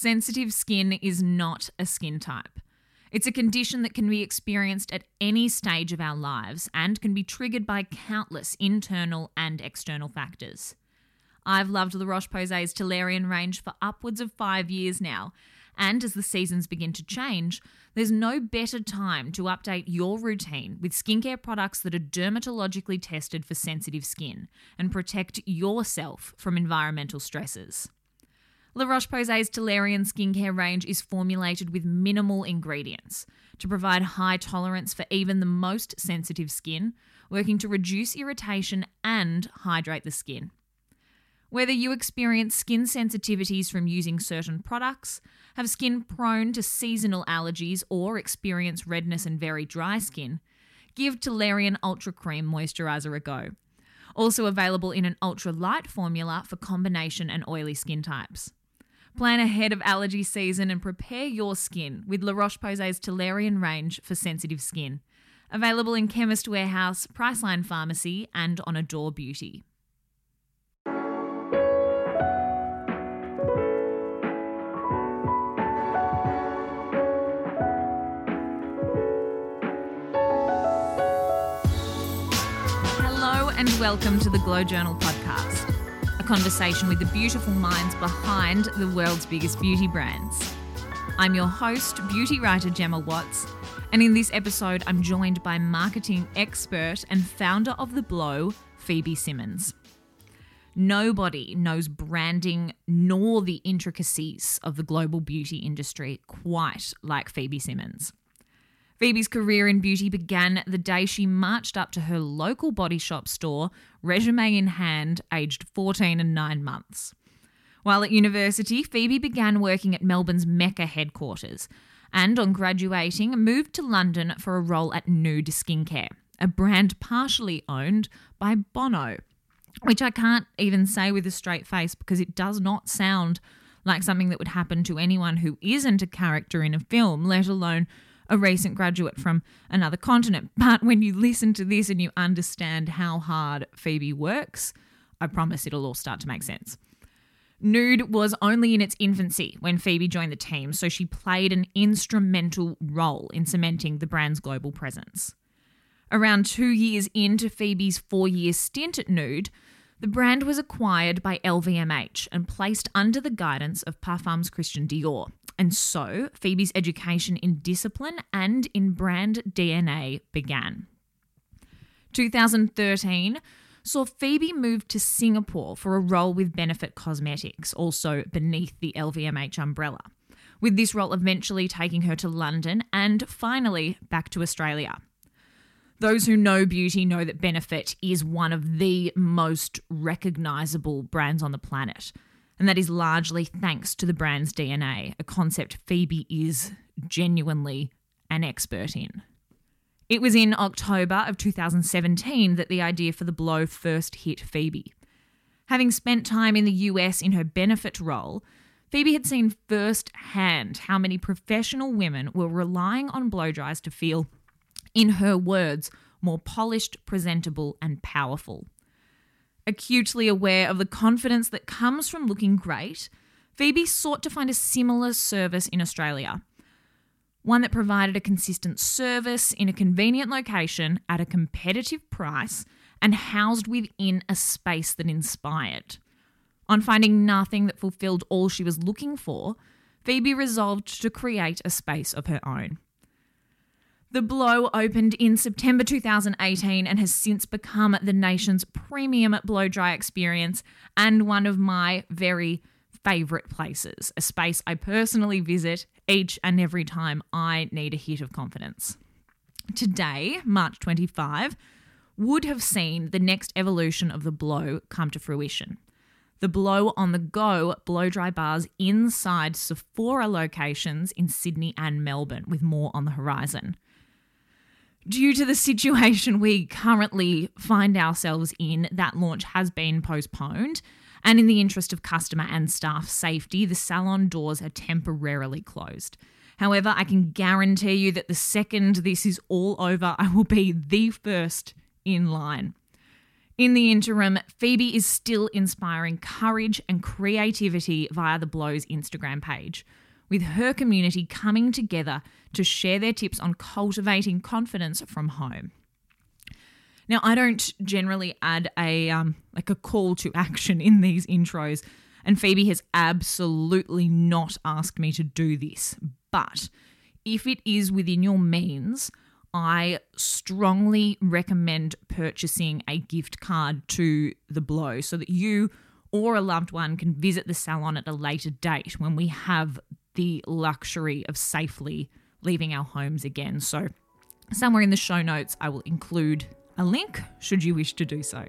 Sensitive skin is not a skin type. It's a condition that can be experienced at any stage of our lives and can be triggered by countless internal and external factors. I've loved La Roche Posay's Toleriane range for upwards of five years now, and as the seasons begin to change, there's no better time to update your routine with skincare products that are dermatologically tested for sensitive skin and protect yourself from environmental stresses. La Roche Posay's Toleriane skincare range is formulated with minimal ingredients to provide high tolerance for even the most sensitive skin, working to reduce irritation and hydrate the skin. Whether you experience skin sensitivities from using certain products, have skin prone to seasonal allergies, or experience redness and very dry skin, give Toleriane Ultra Cream Moisturizer a go. Also available in an ultra light formula for combination and oily skin types. Plan ahead of allergy season and prepare your skin with La Roche Posay's Toleriane range for sensitive skin. Available in Chemist Warehouse, Priceline Pharmacy, and on Adore Beauty. Hello and welcome to the Glow Journal podcast, conversation with the beautiful minds behind the world's biggest beauty brands. I'm your host, beauty writer Gemma Watts, and in this episode, I'm joined by marketing expert and founder of The Blow, Phoebe Simmons. Nobody knows branding nor the intricacies of the global beauty industry quite like Phoebe Simmons. Phoebe's career in beauty began the day she marched up to her local body shop store, resume in hand, aged 14 and 9 months. While at university, Phoebe began working at Melbourne's Mecca headquarters and, on graduating, moved to London for a role at Nude Skincare, a brand partially owned by Bono, which I can't even say with a straight face because it does not sound like something that would happen to anyone who isn't a character in a film, let alone a recent graduate from another continent. But when you listen to this and you understand how hard Phoebe works, I promise it'll all start to make sense. Nude was only in its infancy when Phoebe joined the team, so she played an instrumental role in cementing the brand's global presence. Around two years into Phoebe's four year stint at Nude, the brand was acquired by LVMH and placed under the guidance of Parfums Christian Dior. And so Phoebe's education in discipline and in brand DNA began. 2013 saw Phoebe move to Singapore for a role with Benefit Cosmetics, also beneath the LVMH umbrella, with this role eventually taking her to London and finally back to Australia. Those who know beauty know that Benefit is one of the most recognizable brands on the planet. And that is largely thanks to the brand's DNA, a concept Phoebe is genuinely an expert in. It was in October of 2017 that the idea for the blow first hit Phoebe. Having spent time in the US in her benefit role, Phoebe had seen firsthand how many professional women were relying on blow dries to feel, in her words, more polished, presentable, and powerful. Acutely aware of the confidence that comes from looking great, Phoebe sought to find a similar service in Australia. One that provided a consistent service in a convenient location at a competitive price and housed within a space that inspired. On finding nothing that fulfilled all she was looking for, Phoebe resolved to create a space of her own. The Blow opened in September 2018 and has since become the nation's premium blow dry experience and one of my very favourite places, a space I personally visit each and every time I need a hit of confidence. Today, March 25, would have seen the next evolution of the blow come to fruition. The blow on the go blow dry bars inside Sephora locations in Sydney and Melbourne, with more on the horizon. Due to the situation we currently find ourselves in, that launch has been postponed. And in the interest of customer and staff safety, the salon doors are temporarily closed. However, I can guarantee you that the second this is all over, I will be the first in line. In the interim, Phoebe is still inspiring courage and creativity via the Blows Instagram page, with her community coming together to share their tips on cultivating confidence from home. Now, I don't generally add a um, like a call to action in these intros, and Phoebe has absolutely not asked me to do this. But if it is within your means, I strongly recommend purchasing a gift card to the blow so that you or a loved one can visit the salon at a later date when we have the luxury of safely leaving our homes again. So, somewhere in the show notes, I will include a link should you wish to do so.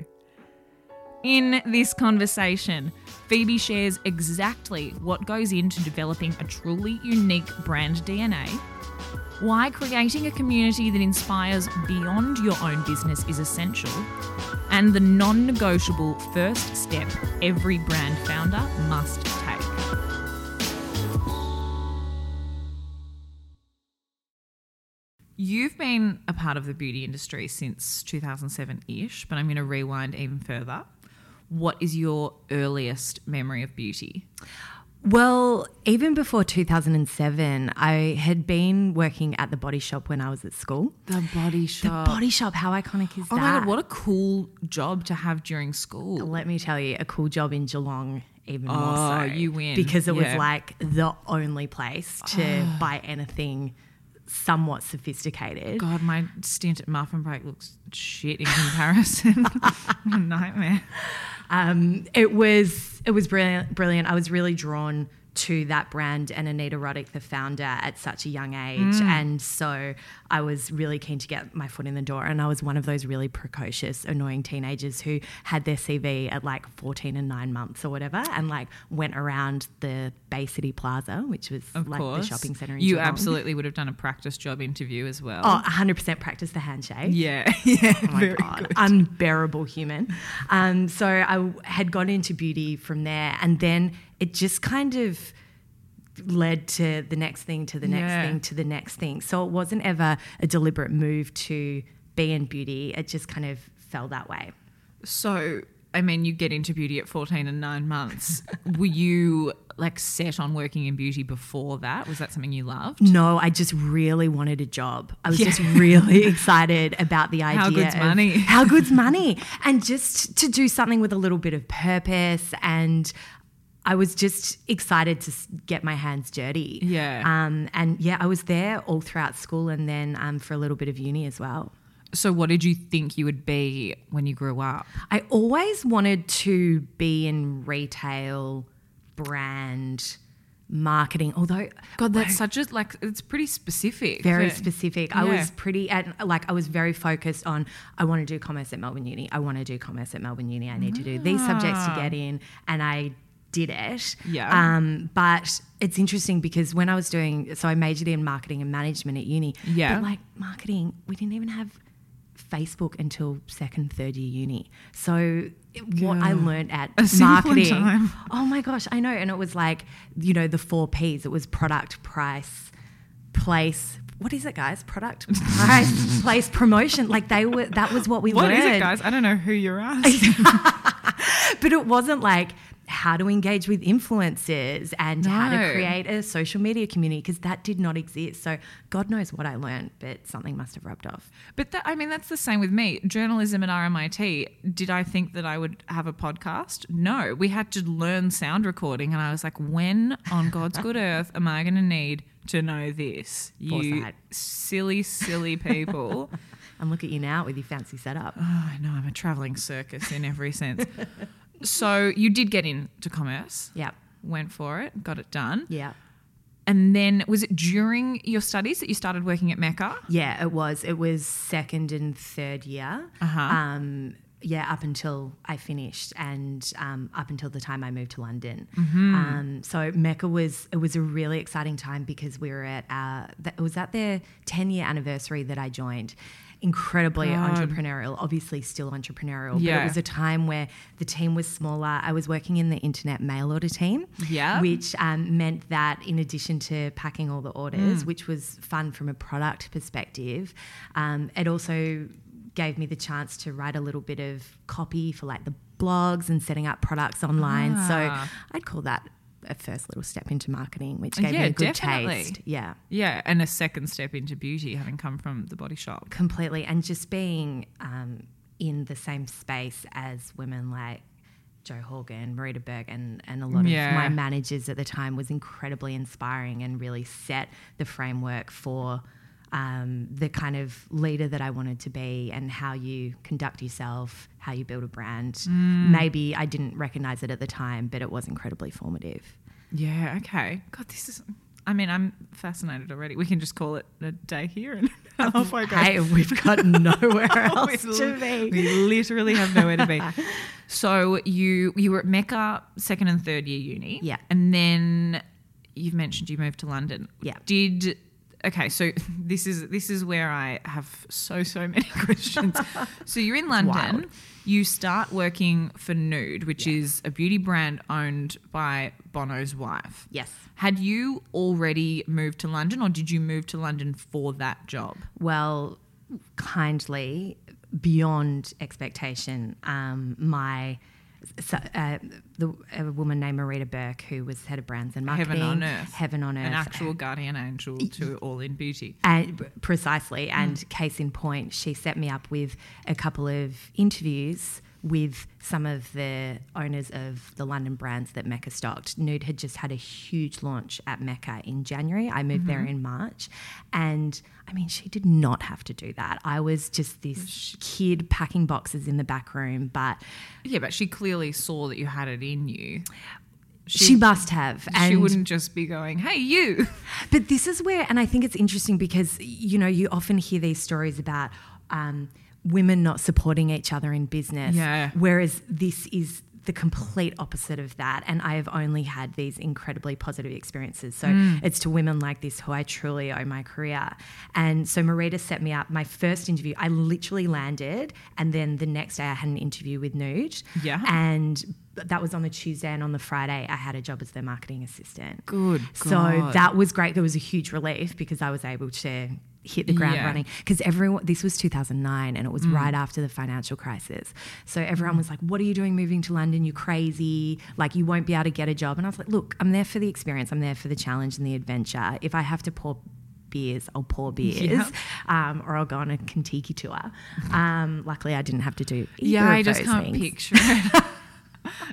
In this conversation, Phoebe shares exactly what goes into developing a truly unique brand DNA, why creating a community that inspires beyond your own business is essential, and the non negotiable first step every brand founder must You've been a part of the beauty industry since 2007 ish, but I'm going to rewind even further. What is your earliest memory of beauty? Well, even before 2007, I had been working at the body shop when I was at school. The body shop. The body shop, how iconic is oh that? Oh my God, what a cool job to have during school. Let me tell you, a cool job in Geelong, even more Oh, so. you win. Because it Yeah. was like the only place to ah. buy anything somewhat sophisticated. God, my stint at Muffin Break looks shit in comparison. A nightmare. Um, it was it was brilliant. Brilliant. I was really drawn to that brand and Anita Roddick, the founder, at such a young age, and so I was really keen to get my foot in the door. And I was one of those really precocious, annoying teenagers who had their CV at like fourteen and nine months or whatever, and like went around the Bay City Plaza, which was Of like course. the shopping center. In You Geelong. absolutely would have done a practice job interview as well. Oh, 100% practice the handshake. yeah. Yeah. Oh my God, unbearable human. Um, so I had gone into beauty from there, and then it just kind of led to the next thing, to the next Yeah. thing, to the next thing. So it wasn't ever a deliberate move to be in beauty. It just kind of fell that way. So, I mean, you get into beauty at 14 and nine months. Were you like set on working in beauty before that? Was that something you loved? No, I just really wanted a job. I was Yeah. just really excited about the idea. How good's money? How good's money? And just to do something with a little bit of purpose. And I was just excited to get my hands dirty. Yeah. Um, and yeah, I was there all throughout school and then um, for a little bit of uni as well. So, what did you think you would be when you grew up? I always wanted to be in retail, brand, marketing, although God, that's such a like. It's pretty specific. very but- specific. I Yeah. was pretty and like I was very focused on I want to do commerce at Melbourne Uni. I want to do commerce at Melbourne Uni. I need to do these subjects to get in, and I did it. Yeah. Um, but it's interesting because when I was doing, so I majored in marketing and management at uni. Yeah. But like marketing, we didn't even have Facebook until second, third year uni. So it- what I learned at A marketing. Oh my gosh, I know. And it was like, you know, the four P's. It was product, price, place. What is it, guys? Product, price, place, promotion. Like they were. That was what we What learned. is it, guys? I don't know who you're asking. But it wasn't like how to engage with influencers and how to create a social media community because that did not exist. So God knows what I learned, but something must have rubbed off. But that, I mean, that's the same with me. Journalism at RMIT. Did I think that I would have a podcast? No. We had to learn sound recording, and I was like, when on God's good earth am I going to need to know this? You silly, silly people. And look at you now with your fancy setup. oh, I know. I'm a traveling circus in every sense. so you did get into commerce. Yeah. Went for it, got it done. Yeah. And then was it during your studies that you started working at Mecca? Yeah, it was. It was second and third year. Uh-huh. Um, yeah, up until I finished, and um, up until the time I moved to London. Mm-hmm. Um, so Mecca was it was a really exciting time because we were at th- it was at their ten year anniversary that I joined. Incredibly God. entrepreneurial, obviously still entrepreneurial, but Yeah. it was a time where the team was smaller. I was working in the internet mail order team, Yeah. which um, meant that in addition to packing all the Mm. orders, which was fun from a product perspective, um, it also gave me the chance to write a little bit of copy for like the blogs and setting up products online. Ah. So I'd call that a first little step into marketing, which gave Yeah, me a good definitely. taste. Yeah. Yeah, and a second step into beauty, having come from the body shop. completely and just being um, in the same space as women like Jo Horgan, Marita Berg, and, and a lot Yeah. of my managers at the time was incredibly inspiring and really set the framework for um, the kind of leader that I wanted to be and how you conduct yourself, how you build a brand. Mm. Maybe I didn't recognize it at the time, but it was incredibly formative. Yeah, okay. God, this is. I mean, I'm fascinated already. We can just call it a day here and halfway go. Hey, we've got nowhere else we, to be. we literally have nowhere to be. So you you were at Mecca second and third year uni. Yeah. And then you've mentioned you moved to London. Yeah. Did okay, so this is this is where I have so so many questions. so you're in London. You start working for Nude, which is a beauty brand owned by Bono's wife. Yes. Had you already moved to London or did you move to London for that job? well, kindly, beyond expectation, um, my so, uh, the, a woman named Marita Burke, who was head of brands and Heaven marketing, on earth. heaven on earth, An actual guardian angel to all in beauty. and precisely. And case in point, she set me up with a couple of interviews with some of the owners of the London brands that Mecca stocked. Nude had just had a huge launch at Mecca in January. I moved there in March. And I mean, she did not have to do that. I was just this kid packing boxes in the back room, but Yeah, but she clearly saw that you had it in you. she, must have. she wouldn't just be going, "Hey, you." But this is where, and I think it's interesting because, you know, you often hear these stories about um, women not supporting each other in business. Yeah. Whereas this is the complete opposite of that. And I have only had these incredibly positive experiences. So mm. it's to women like this who I truly owe my career. And so Marita set me up. My first interview, I literally landed. And then the next day I had an interview with Nude. Yeah. And that was on the Tuesday. And on the Friday, I had a job as their marketing assistant. Good So God. that was great. There was a huge relief because I was able to hit the ground Yeah. running. Because everyone, this was 2009 and it Mm. was right after the financial crisis. So everyone was like, What are you doing moving to London? You crazy. Like, you won't be able to get a job. And I was like, Look, I'm there for the experience, I'm there for the challenge and the adventure. If I have to pour beers, I'll pour beers, Yeah. um, or I'll go on a Contiki tour. Um, luckily, I didn't have to do either yeah, I just can't things. picture it.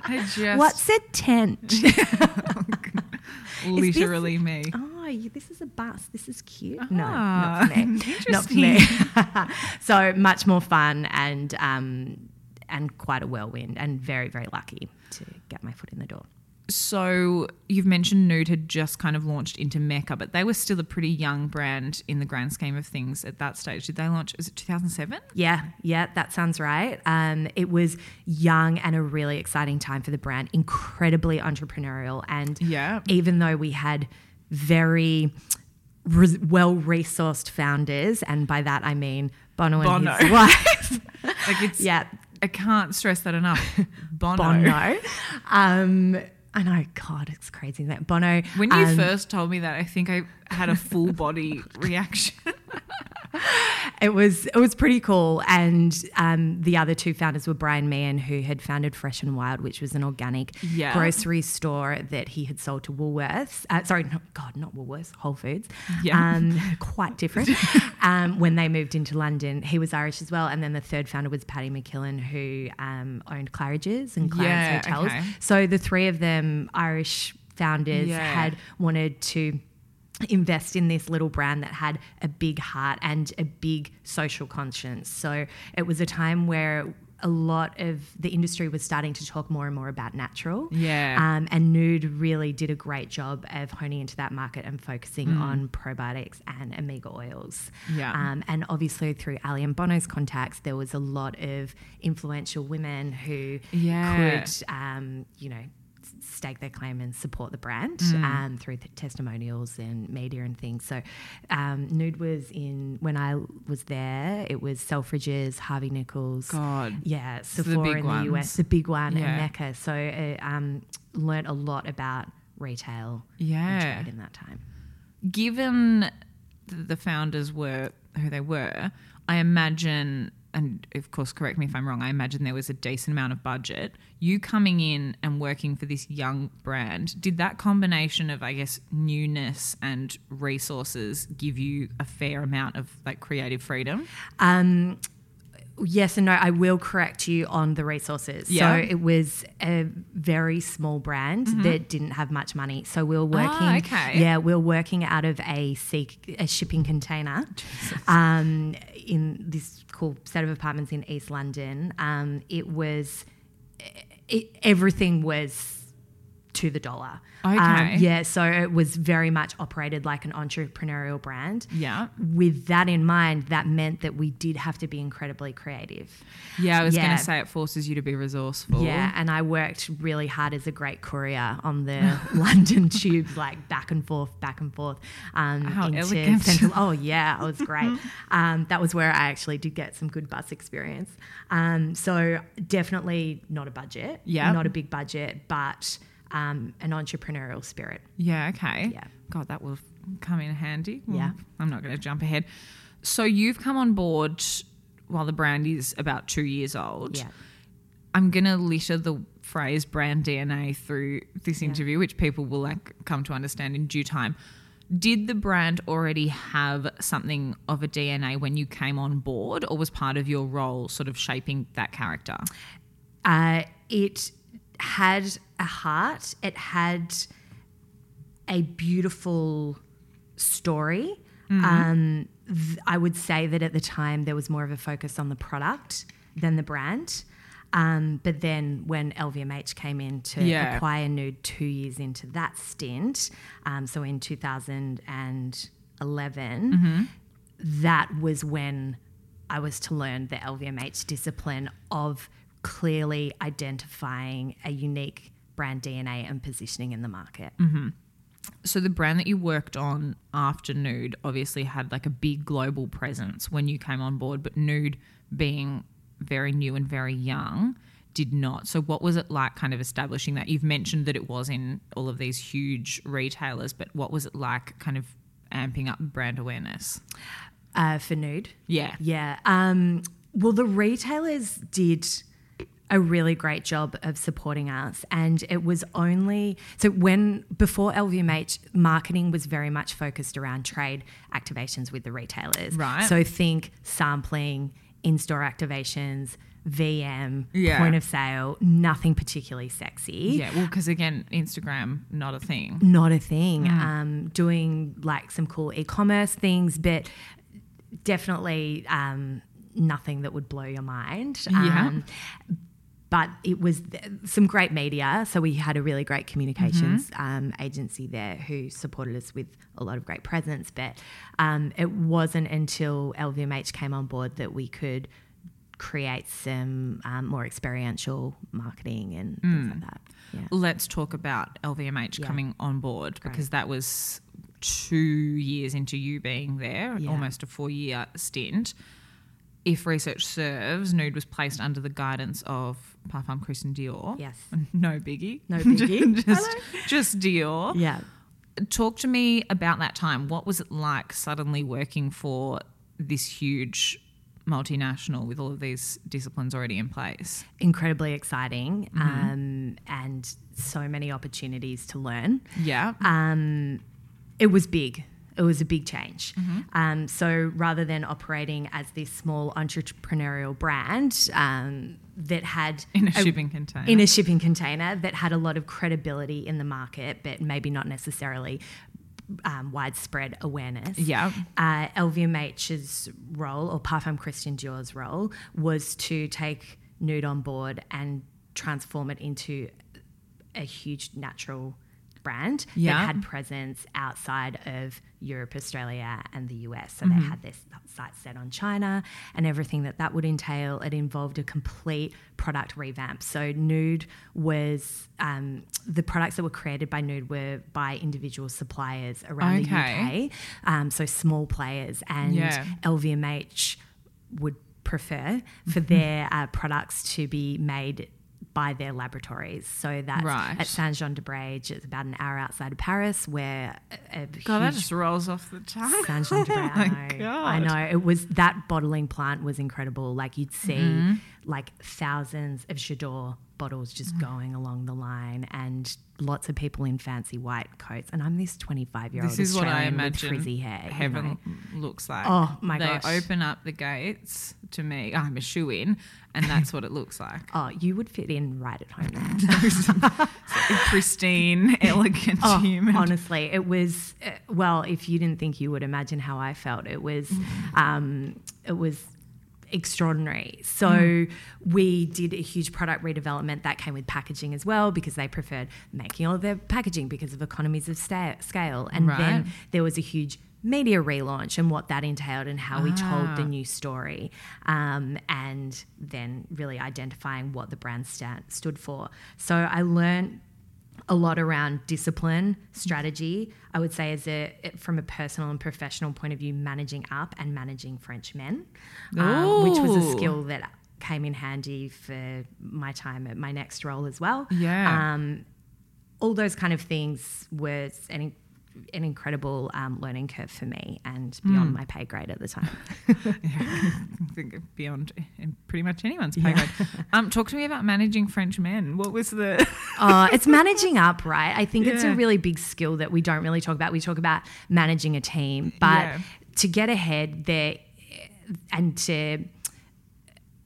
I just What's a tent? literally me. oh, this is a bus. This is cute. Ah, no, not for me. not for me. so much more fun and um, and quite a whirlwind and very very lucky to get my foot in the door. So you've mentioned Nude had just kind of launched into Mecca, but they were still a pretty young brand in the grand scheme of things at that stage. Did they launch? Was it 2007? Yeah, yeah, that sounds right. Um, it was young and a really exciting time for the brand, incredibly entrepreneurial. And Yeah. even though we had very res- well resourced founders, and by that I mean Bono, Bono. and his wife. Like it's yeah, I can't stress that enough. Bono. Bono. Um, I know, God, it's crazy that Bono. When you um, first told me that, I think I had a full body reaction. it was it was pretty cool, and um, the other two founders were Brian Meehan, who had founded Fresh and Wild, which was an organic Yeah. grocery store that he had sold to Woolworths. Uh, sorry, no, God, not Woolworths, Whole Foods. Yeah. um, quite different. um, when they moved into London, he was Irish as well, and then the third founder was Paddy McKillen, who um, owned Claridge's and Clarence Yeah, Hotels. okay. So the three of them, Irish founders, Yeah. had wanted to invest in this little brand that had a big heart and a big social conscience. So it was a time where a lot of the industry was starting to talk more and more about natural. Yeah. Um, and Nude really did a great job of honing into that market and focusing Mm. on probiotics and omega oils. Yeah. Um, and obviously through Ali and Bono's contacts, there was a lot of influential women who Yeah. could, um, you know, stake their claim and support the brand Mm. um, through th- testimonials and media and things. So, um, Nude was in when I was there. It was Selfridges, Harvey Nichols, God. yeah, the Sephora big in the ones. US, the big one, Yeah. and Mecca. So, uh, um, learned a lot about retail and Yeah. trade in that time. Given th- the founders were who they were, I imagine and of course, correct me if I'm wrong, I imagine there was a decent amount of budget. You coming in and working for this young brand, did that combination of, I guess, newness and resources give you a fair amount of like creative freedom? Um, yes and no. I will correct you on the resources. Yeah. So it was a very small brand that didn't have much money. So we were working. okay. Yeah, we were working out of a, seek, a shipping container um, in this cool set of apartments in East London. Um, it was it, everything was to the dollar. Um, Okay. yeah, so it was very much operated like an entrepreneurial brand Yeah. with that in mind, that meant that we did have to be incredibly creative. Yeah, I was going to say it forces you to be resourceful. Yeah, and I worked really hard as a great courier on the London tubes, like back and forth, back and forth. Um, How into elegant. Central. Oh yeah, it was great. um, that was where I actually did get some good bus experience. Um, so definitely not a budget. Yeah. not a big budget, but um, an entrepreneurial spirit. Yeah, okay. Yeah. God, that will come in handy. Well, Yeah. I'm not going to jump ahead. So you've come on board while the brand is about two years old. Yeah. I'm going to litter the phrase brand DNA through this interview, which people will like come to understand in due time. Did the brand already have something of a DNA when you came on board, or was part of your role sort of shaping that character? Uh, it had a heart. It had a beautiful story. Um, th- I would say that at the time there was more of a focus on the product than the brand. Um, but then when LVMH came in to Yeah. acquire Nude two years into that stint, um, so in 2011, that was when I was to learn the LVMH discipline of clearly identifying a unique brand DNA and positioning in the market. so the brand that you worked on after Nude obviously had like a big global presence when you came on board, but Nude being very new and very young did not. So what was it like kind of establishing that? You've mentioned that it was in all of these huge retailers, but what was it like kind of amping up brand awareness? Uh, for Nude. Yeah. Yeah. Um, well, the retailers did a really great job of supporting us. And it was only so when before LVMH, marketing was very much focused around trade activations with the retailers. Right. So think sampling, in store activations, VM, Yeah. point of sale, nothing particularly sexy. Yeah, well, because again, Instagram, not a thing. Not a thing. Um, doing like some cool e commerce things, but definitely um, nothing that would blow your mind. Yeah. But it was th- some great media. So we had a really great communications um, agency there who supported us with a lot of great presence. But um, it wasn't until LVMH came on board that we could create some um, more experiential marketing and things like that. Yeah. Let's talk about LVMH coming on board because that was two years into you being there, Yeah. almost a four year stint. If research serves, Nude was placed under the guidance of Parfum Christian Dior. Yes. No biggie. No biggie. just, just Dior. Yeah. Talk to me about that time. What was it like suddenly working for this huge multinational with all of these disciplines already in place? incredibly exciting um, and so many opportunities to learn. Yeah. Um, it was big. It was a big change. Um, so rather than operating as this small entrepreneurial brand um, that had in a shipping container. in a shipping container that had a lot of credibility in the market, but maybe not necessarily um, widespread awareness. Yeah. Uh, LVMH's role, or Parfum Christian Dior's role, was to take Nude on board and transform it into a huge natural brand Yeah. that had presence outside of Europe, Australia, and the US. So Mm-hmm. they had their sights set on China and everything that that would entail. It involved a complete product revamp. So Nude was um, the products that were created by Nude were by individual suppliers around Okay. the UK. Um, so small players and Yeah. LVMH would prefer for their uh, products to be made by their laboratories. So that's Right. at Saint Jean de Braye. It's about an hour outside of Paris, where a, a God, that just rolls off the tongue. Saint Jean de Braye. Oh I know. I know. It was that bottling plant was incredible. Like you'd see Mm-hmm. Like thousands of J'adore bottles just Mm. going along the line and lots of people in fancy white coats. And I'm this 25 year old This is what I Australian with imagine frizzy hair. you heaven know. looks like. Oh, my they gosh. open up the gates to me. I'm a shoe in, and that's what it looks like. Oh, you would fit in right at home. Pristine, elegant Oh, human. honestly, it was uh, well. If you didn't think you would imagine how I felt, it was, um, it was extraordinary. So we did a huge product redevelopment that came with packaging as well because they preferred making all of their packaging because of economies of sta- scale. And Right. then there was a huge media relaunch and what that entailed and how we told the Ah. new story um, and then really identifying what the brand stand, stood for so i learned a lot around discipline strategy. I would say as a from a personal and professional point of view managing up and managing french men um, which was a skill that came in handy for my time at my next role as well. Yeah. um, all those kind of things were an, an incredible um, learning curve for me and beyond my pay grade at the time. I think beyond in pretty much anyone's pay grade. Um, talk to me about managing French men. What was the? uh, it's managing up, right? I think it's a really big skill that we don't really talk about. We talk about managing a team, but Yeah. to get ahead there and to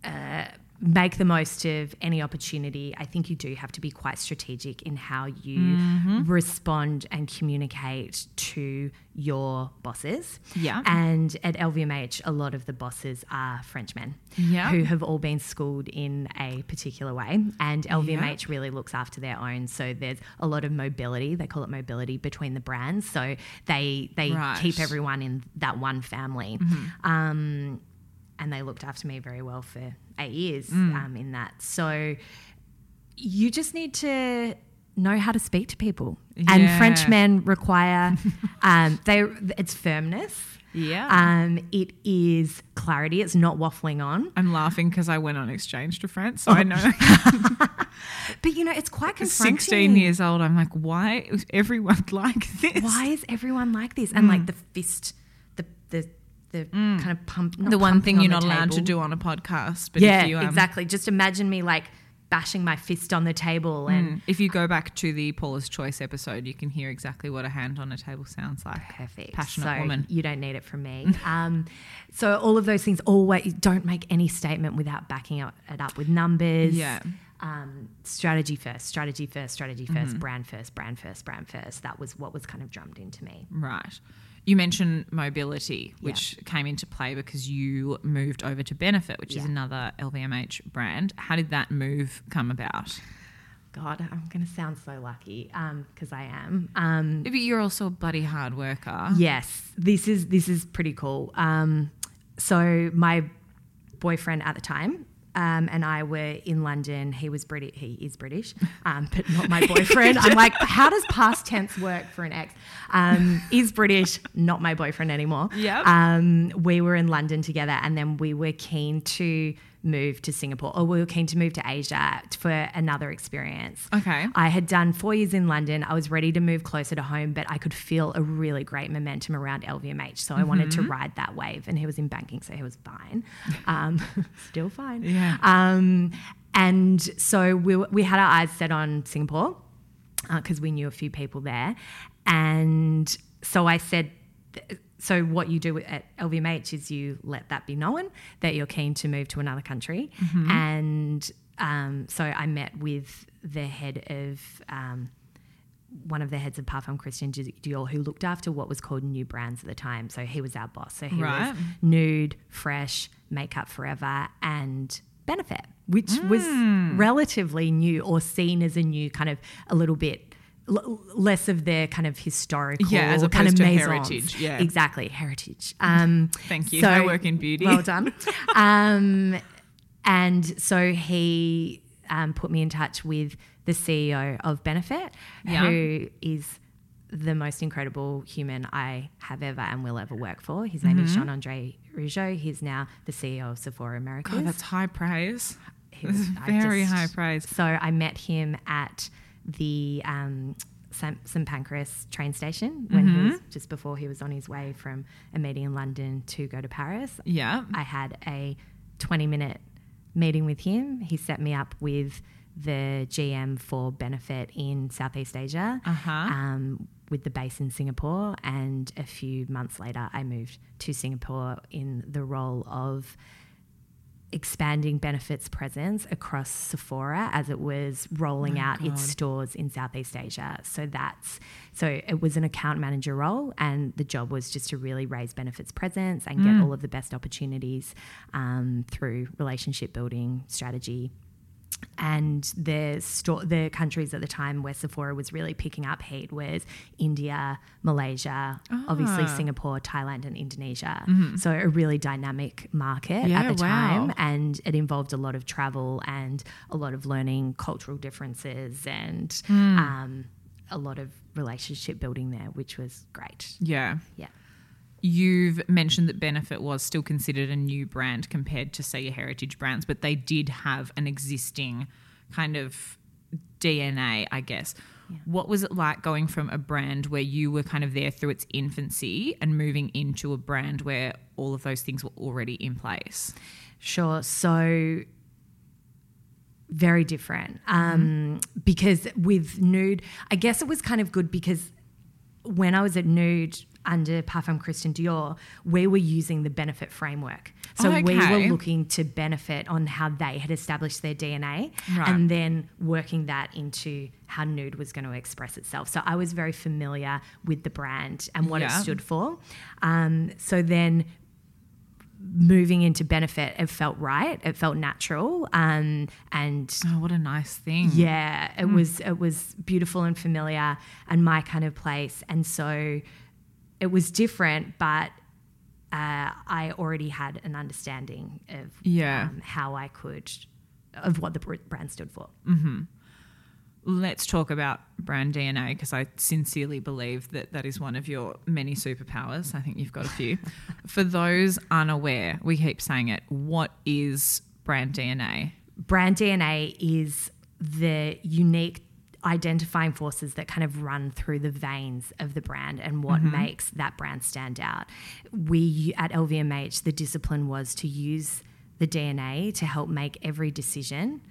uh, make the most of any opportunity, I think you do have to be quite strategic in how you Mm-hmm. respond and communicate to your bosses. Yeah. And at LVMH, a lot of the bosses are Frenchmen Yeah. who have all been schooled in a particular way. And LVMH really looks after their own. So there's a lot of mobility. They call it mobility between the brands. So they they Right. keep everyone in that one family. Um, and they looked after me very well for eight years um, in that. So you just need to know how to speak to people. And Yeah. French men require um, they it's firmness. Yeah. Um, it is clarity. It's not waffling on. I'm laughing because I went on exchange to France, so I know. But you know, it's quite confronting. 16 years old, I'm like, why is everyone like this? Why is everyone like this? And like the fist, the the the kind of pump. The one thing on you're not allowed to do on a podcast. But Yeah, if you, um, exactly. Just imagine me like bashing my fist on the table and mm, If you go back to the Paula's Choice episode, you can hear exactly what a hand on a table sounds like. perfect. Passionate so woman. You don't need it from me. um, so all of those things always don't make any statement without backing up, it up with numbers. Yeah. Um, strategy first, strategy first, strategy 1st Mm-hmm. brand first, brand first, brand first. That was what was kind of drummed into me. Right. You mentioned mobility, which came into play because you moved over to Benefit, which is another LVMH brand. How did that move come about? God, I'm going to sound so lucky because I am. Um, But you're also a bloody hard worker. Yes, this is this is pretty cool. Um, so my boyfriend at the time. Um, and I were in London. He was British. He is British, um, but not my boyfriend. I'm like, how does past tense work for an ex? Um, is British, not my boyfriend anymore. Yeah. Um, we were in London together, and then we were keen to move to Singapore, or we were keen to move to Asia for another experience. Okay. I had done four years in London. I was ready to move closer to home, but I could feel a really great momentum around LVMH. So I wanted Mm-hmm. to ride that wave. And he was in banking, so he was fine. Um, still fine. Yeah. Um, and so we, we had our eyes set on Singapore because we knew a few people there. And so I said, so what you do at LVMH is you let that be known that you're keen to move to another country. And um, so I met with the head of um, one of the heads of Parfum Christian Dior who looked after what was called new brands at the time. So he was our boss. So he Right. was Nude, Fresh, Makeup Forever, and Benefit, which was Hmm. relatively new or seen as a new kind of a little bit l- less of their kind of historical Yeah, as kind of to heritage, yeah. exactly heritage. Um, Thank you. so- I work in beauty. Well done. um, and so he um, put me in touch with the CEO of Benefit, Yeah. who is the most incredible human I have ever and will ever work for. His name is Jean Andre Rougeot. He's now the CEO of Sephora Americas. God, that's high praise. he was Very just- high praise. So I met him at the um, St. St Pancras train station when he was just before he was on his way from a meeting in London to go to Paris. Yeah. I had a 20 minute meeting with him. He set me up with the GM for Benefit in Southeast Asia Uh-huh. um, with the base in Singapore. And a few months later, I moved to Singapore in the role of expanding benefits presence across Sephora as it was rolling My out its stores in Southeast Asia. So that's so it was an account manager role, and the job was just to really raise benefits presence and get all of the best opportunities um, through relationship building strategy. And the store, the countries at the time where Sephora was really picking up heat was India, Malaysia, obviously Ah. Singapore, Thailand, and Indonesia. So a really dynamic market Yeah, at the wow. time, and it involved a lot of travel and a lot of learning cultural differences and Hmm. um, a lot of relationship building there, which was great. Yeah. Yeah. You've mentioned that Benefit was still considered a new brand compared to, say, your heritage brands, but they did have an existing kind of DNA, I guess. What was it like going from a brand where you were kind of there through its infancy and moving into a brand where all of those things were already in place? Sure. So very different. Um, because with Nude, I guess it was kind of good because when I was at Nude under Parfum Christian Dior, we were using the benefit framework. So Oh, we were looking to benefit on how they had established their DNA Right. and then working that into how Nude was going to express itself. So I was very familiar with the brand and what it stood for. Um, so then moving into benefit, it felt right. It felt natural. Um, and Oh, what a nice thing. yeah, it was it was beautiful and familiar and my kind of place. And so it was different, but uh, I already had an understanding of Yeah. um, how I could of what the brand stood for. Let's talk about brand DNA because I sincerely believe that that is one of your many superpowers. I think you've got a few. For those unaware, we keep saying it. What is brand DNA? brand DNA is the unique identifying forces that kind of run through the veins of the brand and what mm-hmm. makes that brand stand out. We at LVMH, the discipline was to use the DNA to help make every decision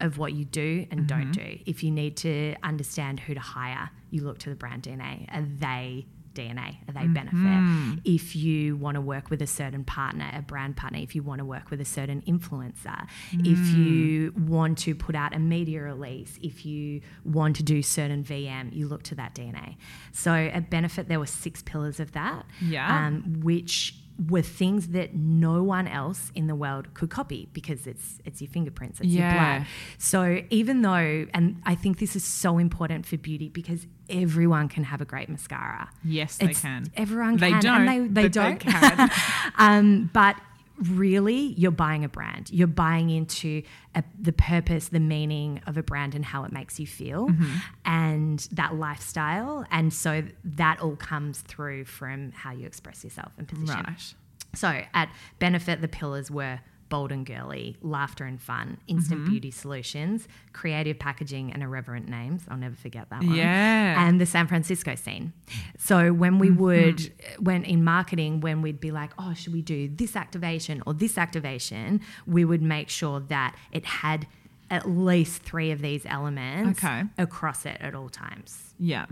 of what you do and don't mm-hmm. do. If you need to understand who to hire, you look to the brand DNA. Are they DNA? They benefit? If you want to work with a certain partner, a brand partner, if you want to work with a certain influencer, if you want to put out a media release, if you want to do certain VM, you look to that DNA. So at Benefit, there were six pillars of that, Yeah. um, which were things that no one else in the world could copy because it's it's your fingerprints, it's your blood. So even though, and I think this is so important for beauty because everyone can have a great mascara. Yes, they can. Everyone They can. don't. And they, they don't. They can. um, but really, you're buying a brand. You're buying into a, the purpose, the meaning of a brand, and how it makes you feel, Mm-hmm. and that lifestyle. And so that all comes through from how you express yourself and position. right. So at Benefit, the pillars were bold and girly, laughter and fun, instant Mm-hmm. beauty solutions, creative packaging, and irreverent names. I'll never forget that one. Yeah. And the San Francisco scene. So when Mm-hmm. we would, when in marketing, when we'd be like, oh, should we do this activation or this activation, we would make sure that it had at least three of these elements Okay. across it at all times. Yeah.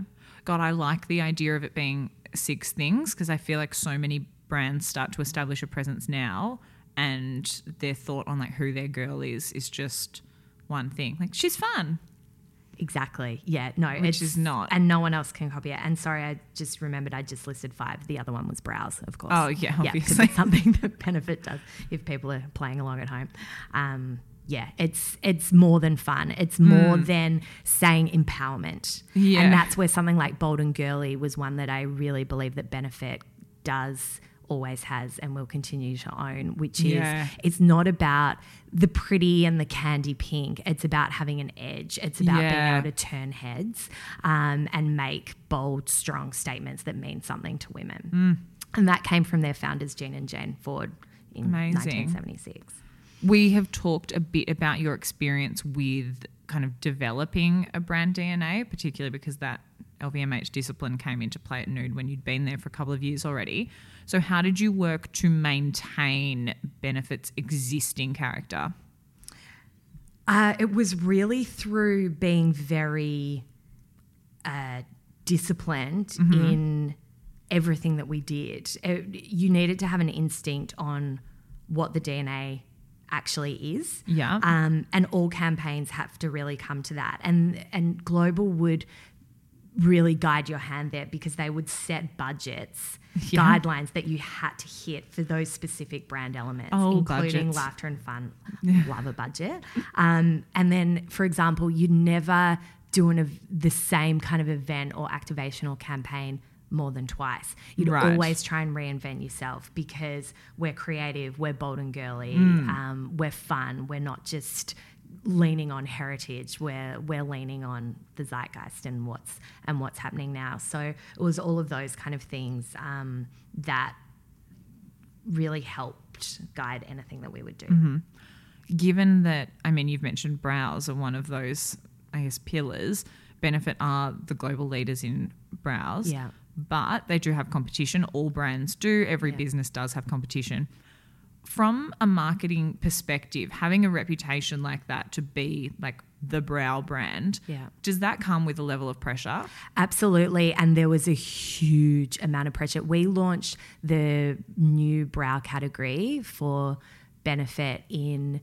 God, I like the idea of it being six things because I feel like so many brands start to establish a presence now and their thought on like who their girl is is just one thing. Like she's fun. Exactly. Yeah. No, Which it's is not. and no one else can copy it. And sorry, I just remembered I just listed five. The other one was browse, of course. Oh, yeah, obviously. it's something that benefit does if people are playing along at home. Um, yeah, it's it's more than fun. It's more than saying empowerment. Hmm. Yeah. And that's where something like Bold and Girly was one that I really believe that benefit does always has and will continue to own, which is Yeah. it's not about the pretty and the candy pink. It's about having an edge. It's about Yeah. being able to turn heads um, and make bold, strong statements that mean something to women. Mm. And that came from their founders, Jean and Jane Ford, in Amazing. 1976. We have talked a bit about your experience with kind of developing a brand DNA, particularly because that LVMH discipline came into play at Nude when you'd been there for a couple of years already. So, how did you work to maintain Benefit's existing character? Uh, it was really through being very uh, disciplined in everything that we did. It, you needed to have an instinct on what the DNA actually is. Yeah. Um, and all campaigns have to really come to that. And and global would really guide your hand there because they would set budgets, Yeah. guidelines that you had to hit for those specific brand elements, Oh, including budgets. laughter and fun. Love a budget. Um, and then, for example, you'd never do an, ev- the same kind of event or activation or campaign more than twice. You'd Right. always try and reinvent yourself because we're creative, we're bold and girly, Mm. um, we're fun, we're not just leaning on heritage we're we're leaning on the zeitgeist and what's and what's happening now so it was all of those kind of things um, that really helped guide anything that we would do Mm-hmm. Given that, I mean, you've mentioned brows are one of those, I guess, pillars. Benefit are the global leaders in brows. Yeah. But they do have competition. All brands do. Every Yeah. business does have competition. From a marketing perspective, having a reputation like that to be like the brow brand, Yeah. does that come with a level of pressure? Absolutely. And there was a huge amount of pressure. We launched the new brow category for benefit in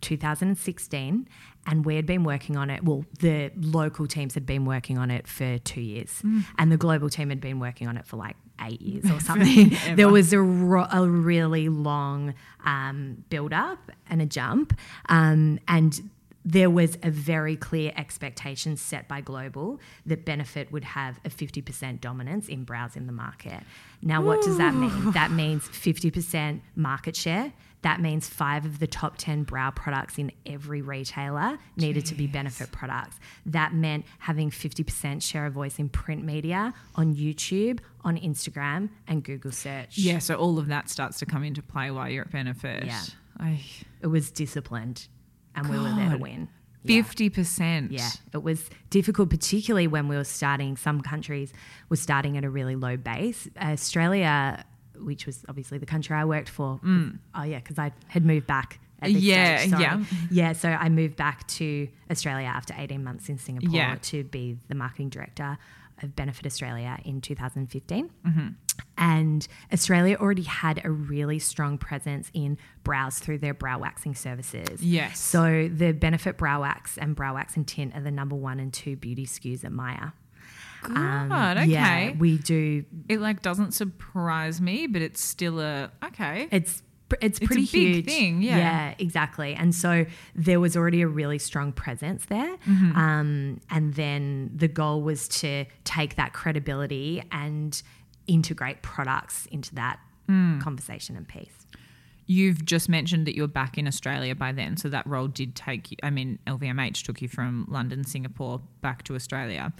2016 and we had been working on it well the local teams had been working on it for two years mm. and the global team had been working on it for like eight years or something there was a, ro- a really long um, build up and a jump um, and there was a very clear expectation set by Global that Benefit would have a 50% dominance in browsing the market. Now, what does that mean? That means 50% market share. That means five of the top 10 brow products in every retailer needed to be Benefit products. That meant having 50% share of voice in print media, on YouTube, on Instagram, and Google search. Yeah, so all of that starts to come into play while you're at Benefit. Yeah. I, It was disciplined, and we were there to God. win. Yeah. 50%. Yeah, it was difficult, particularly when we were starting. Some countries were starting at a really low base. Australia, which was obviously the country I worked for. Oh yeah, because I had moved back. At this Yeah, stage, sorry. yeah. yeah. So I moved back to Australia after 18 months in Singapore Yeah. to be the marketing director of Benefit Australia in 2015. Mm-hmm. And Australia already had a really strong presence in brows through their brow waxing services. Yes. So the Benefit Brow Wax and Brow Wax and Tint are the number one and two beauty SKUs at Myer. God, Um, okay. Yeah, we do. it like doesn't surprise me, but it's still a okay. It's it's It's a pretty big huge. thing, yeah. Yeah, exactly. And so there was already a really strong presence there. Mm-hmm. Um, and then the goal was to take that credibility and integrate products into that Mm. conversation and piece. You've just mentioned that you're back in Australia by then, so that role did take you. I mean, LVMH took you from London, Singapore, back to Australia.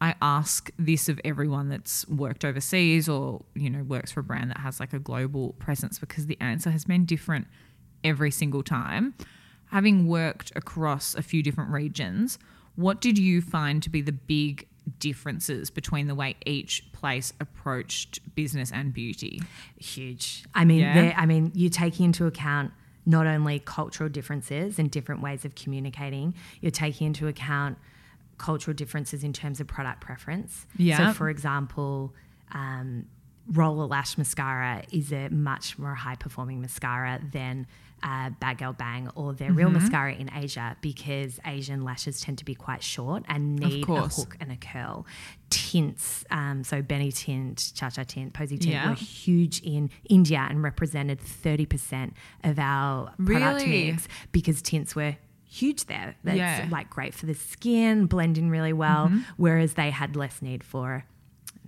I ask this of everyone that's worked overseas or you know works for a brand that has like a global presence because the answer has been different every single time. Having worked across a few different regions, what did you find to be the big differences between the way each place approached business and beauty? huge. I mean, Yeah. I mean, you're taking into account not only cultural differences and different ways of communicating, you're taking into account cultural differences in terms of product preference. Yeah. So, for example, um, Roller Lash Mascara is a much more high performing mascara than uh, Bad Girl Bang or They're Real Mm-hmm. mascara in Asia because Asian lashes tend to be quite short and need a hook and a curl. Tints, um, so Benetint, Cha Cha Tint, Posietint Yeah. were huge in India and represented 30% of our product Really? mix because tints were huge there. That's Yeah. Mm-hmm. like great for the skin, blend in really well, whereas they had less need for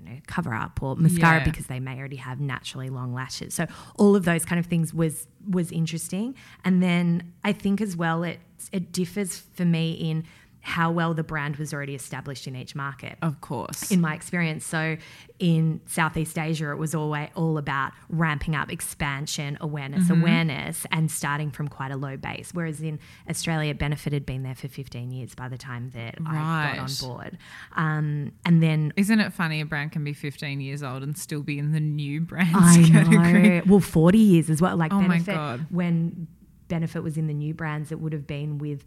know, cover up or mascara Yeah. because they may already have naturally long lashes. So all of those kind of things was was interesting. And then I think as well it it differs for me in how well the brand was already established in each market Of course. in my experience. So in Southeast Asia, it was always all about ramping up expansion, awareness, Mm-hmm. awareness, and starting from quite a low base. Whereas in Australia, Benefit had been there for 15 years by the time that I got on board. Um, and then Isn't it funny a brand can be 15 years old and still be in the new brands I category? know. Well, 40 years as well. Like Oh my Benefit, God. when Benefit was in the new brands, it would have been with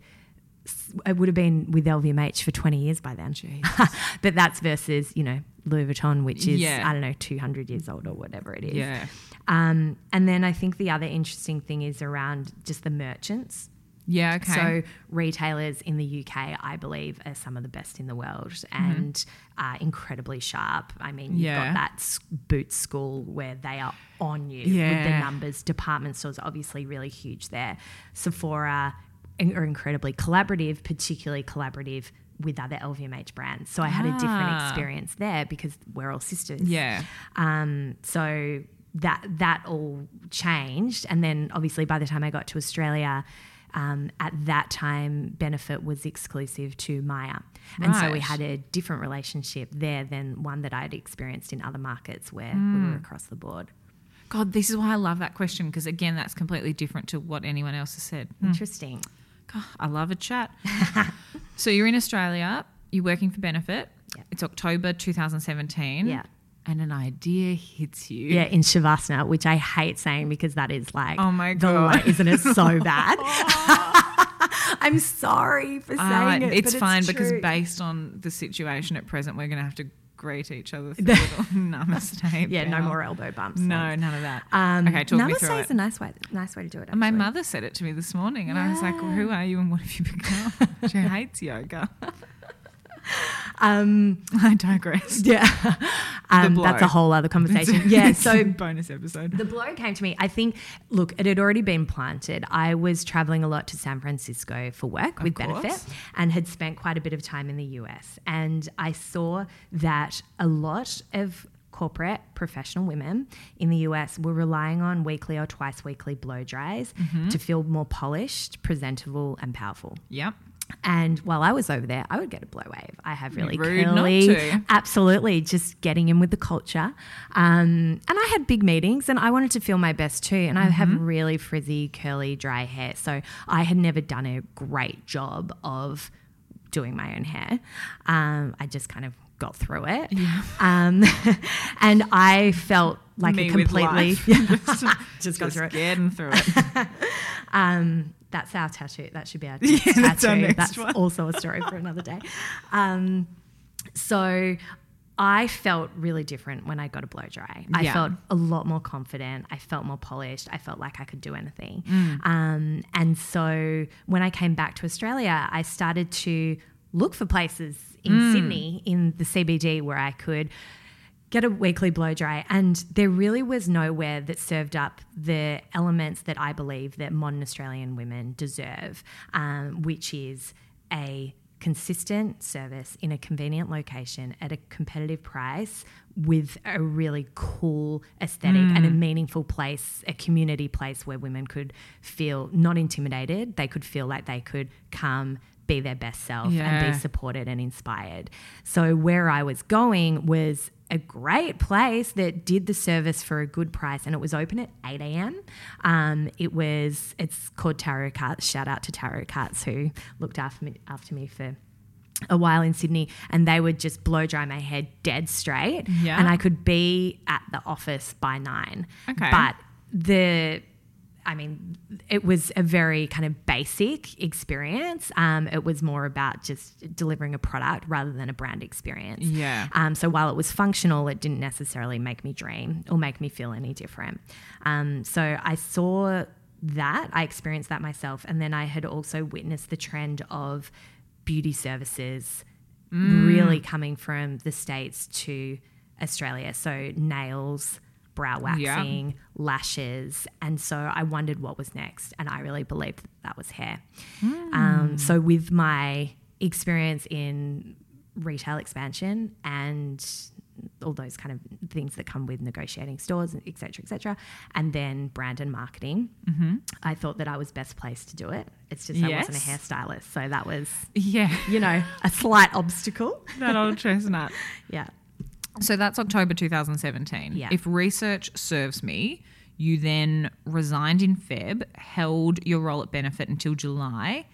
it would have been with LVMH for 20 years by then. but that's versus, you know, Louis Vuitton, which is, Yeah. I don't know, 200 years old or whatever it is. Yeah. Um, and then I think the other interesting thing is around just the merchants. Yeah, okay. So retailers in the UK, I believe, are some of the best in the world and are incredibly sharp. I mean, you've Yeah. got that boot school where they are on you with the numbers. Department stores obviously really huge there. Sephora are incredibly collaborative, particularly collaborative with other LVMH brands. So I had a different Ah. experience there because we're all sisters. yeah. Um, so that that all changed, and then obviously by the time I got to Australia, um, at that time Benefit was exclusive to Myer, and so we had a different relationship there than one that I'd experienced in other markets where we Hmm. were across the board. God, this is why I love that question because, again, that's completely different to what anyone else has said. Hmm. Interesting. God, I love a chat. so you're in Australia, you're working for Benefit. It's October 2017. Yeah. And an idea hits you. Yeah, in Shavasana, which I hate saying because that is like, Oh my the God. li- isn't it so bad? I'm sorry for saying Ah, it. it's fine because true. based on the situation at present, we're going to have to greet each other through namaste. yeah, no more elbow bumps. No, none of that. Um, okay, talk me namaste through is it. a nice way, nice way to do it. And my mother said it to me this morning, and I was like, well, "Who are you, and what have you become?" she hates yoga. Um, I digress. yeah, um, that's a whole other conversation. yeah, so bonus episode. the blow came to me. I think, look, it had already been planted. I was traveling a lot to San Francisco for work with course. Benefit and had spent quite a bit of time in the US. And I saw that a lot of corporate professional women in the US were relying on weekly or twice weekly blow dries Mm-hmm. to feel more polished, presentable, and powerful. Yep. And while I was over there, I would get a blow wave. I have really Rude curly, to. absolutely, just getting in with the culture. Um, and I had big meetings, and I wanted to feel my best too. And I have Mm-hmm. really frizzy, curly, dry hair, so I had never done a great job of doing my own hair. Um, I just kind of got through it, um, and I felt like Me a completely life. just got Just through it. getting through it. Um, that's our tattoo. That should be our Yeah, tattoo. that's our that's also a story for another day. Um, so I felt really different when I got a blow dry. I Yeah. felt a lot more confident. I felt more polished. I felt like I could do anything. Mm. Um, and so when I came back to Australia, I started to look for places in Mm. Sydney in the CBD where I could get a weekly blow dry and there really was nowhere that served up the elements that i believe that modern australian women deserve um, which is a consistent service in a convenient location at a competitive price with a really cool aesthetic and a meaningful place a community place where women could feel not intimidated. They could feel like they could come be their best self and be supported and inspired. So where I was going was a great place that did the service for a good price and it was open at 8 a.m. Um, it was, it's called Tarot Cuts. Shout out to Tarot Cuts who looked after me, after me for a while in Sydney and they would just blow dry my hair dead straight Yeah. and I could be at the office by nine. Okay. But the I mean, it was a very kind of basic experience. Um, it was more about just delivering a product rather than a brand experience. Yeah. Um, so while it was functional, it didn't necessarily make me dream or make me feel any different. Um, so I saw that, I experienced that myself. And then I had also witnessed the trend of beauty services really coming from the States to Australia. So nails, brow Yeah. waxing, lashes. And so I wondered what was next. And I really believed that, that was hair. Um, so with my experience in retail expansion and all those kind of things that come with negotiating stores, et cetera, et cetera. And then brand and marketing. Mm-hmm. I thought that I was best placed to do it. It's just I wasn't a hairstylist. So that was, Yeah. you know, a slight obstacle. that old chestnut. Yeah. So that's October 2017. Yeah. If research serves me, you then resigned in Feb, held your role at Benefit until July,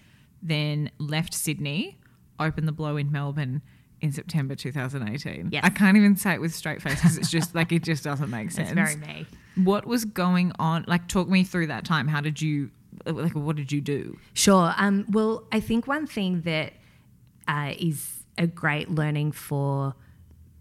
then left Sydney, opened the blow in Melbourne in September 2018. Yes. I can't even say it with straight face because it's just like it just doesn't make sense. It's very me. What was going on? Like, talk me through that time. How did you, like, what did you do? Sure. Um, well, I think one thing that uh, is a great learning for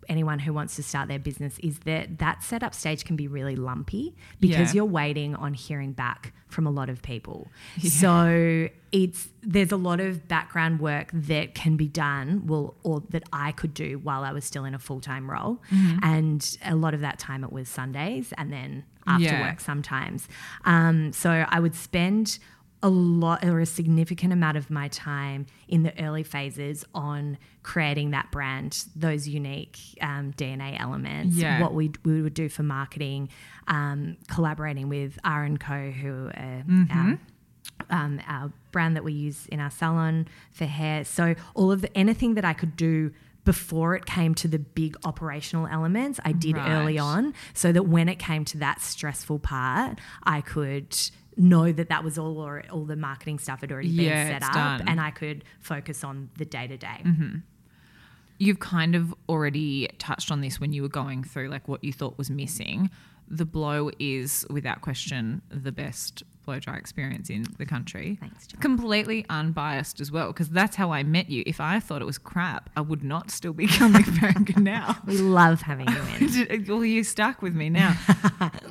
anyone who wants to start their business is that that setup stage can be really lumpy because Yeah. you're waiting on hearing back from a lot of people. So it's there's a lot of background work that can be done, well, or that I could do while I was still in a full time role, and a lot of that time it was Sundays and then after Yeah. work sometimes. Um, so I would spend a lot or a significant amount of my time in the early phases on creating that brand, those unique um, DNA elements, Yeah. what we, we would do for marketing, um, collaborating with R and Co, who are Mm-hmm. um, um, our brand that we use in our salon for hair. So all of the anything that I could do before it came to the big operational elements, I did early on, so that when it came to that stressful part, I could know that that was all or all the marketing stuff had already Yeah, been set up, done. And I could focus on the day to day. You've kind of already touched on this when you were going through like what you thought was missing. The blow is without question the best blow dry experience in the country. Thanks, John. Completely unbiased as well, because that's how I met you. If I thought it was crap, I would not still be coming back now. We love having you in. well, you're stuck with me now.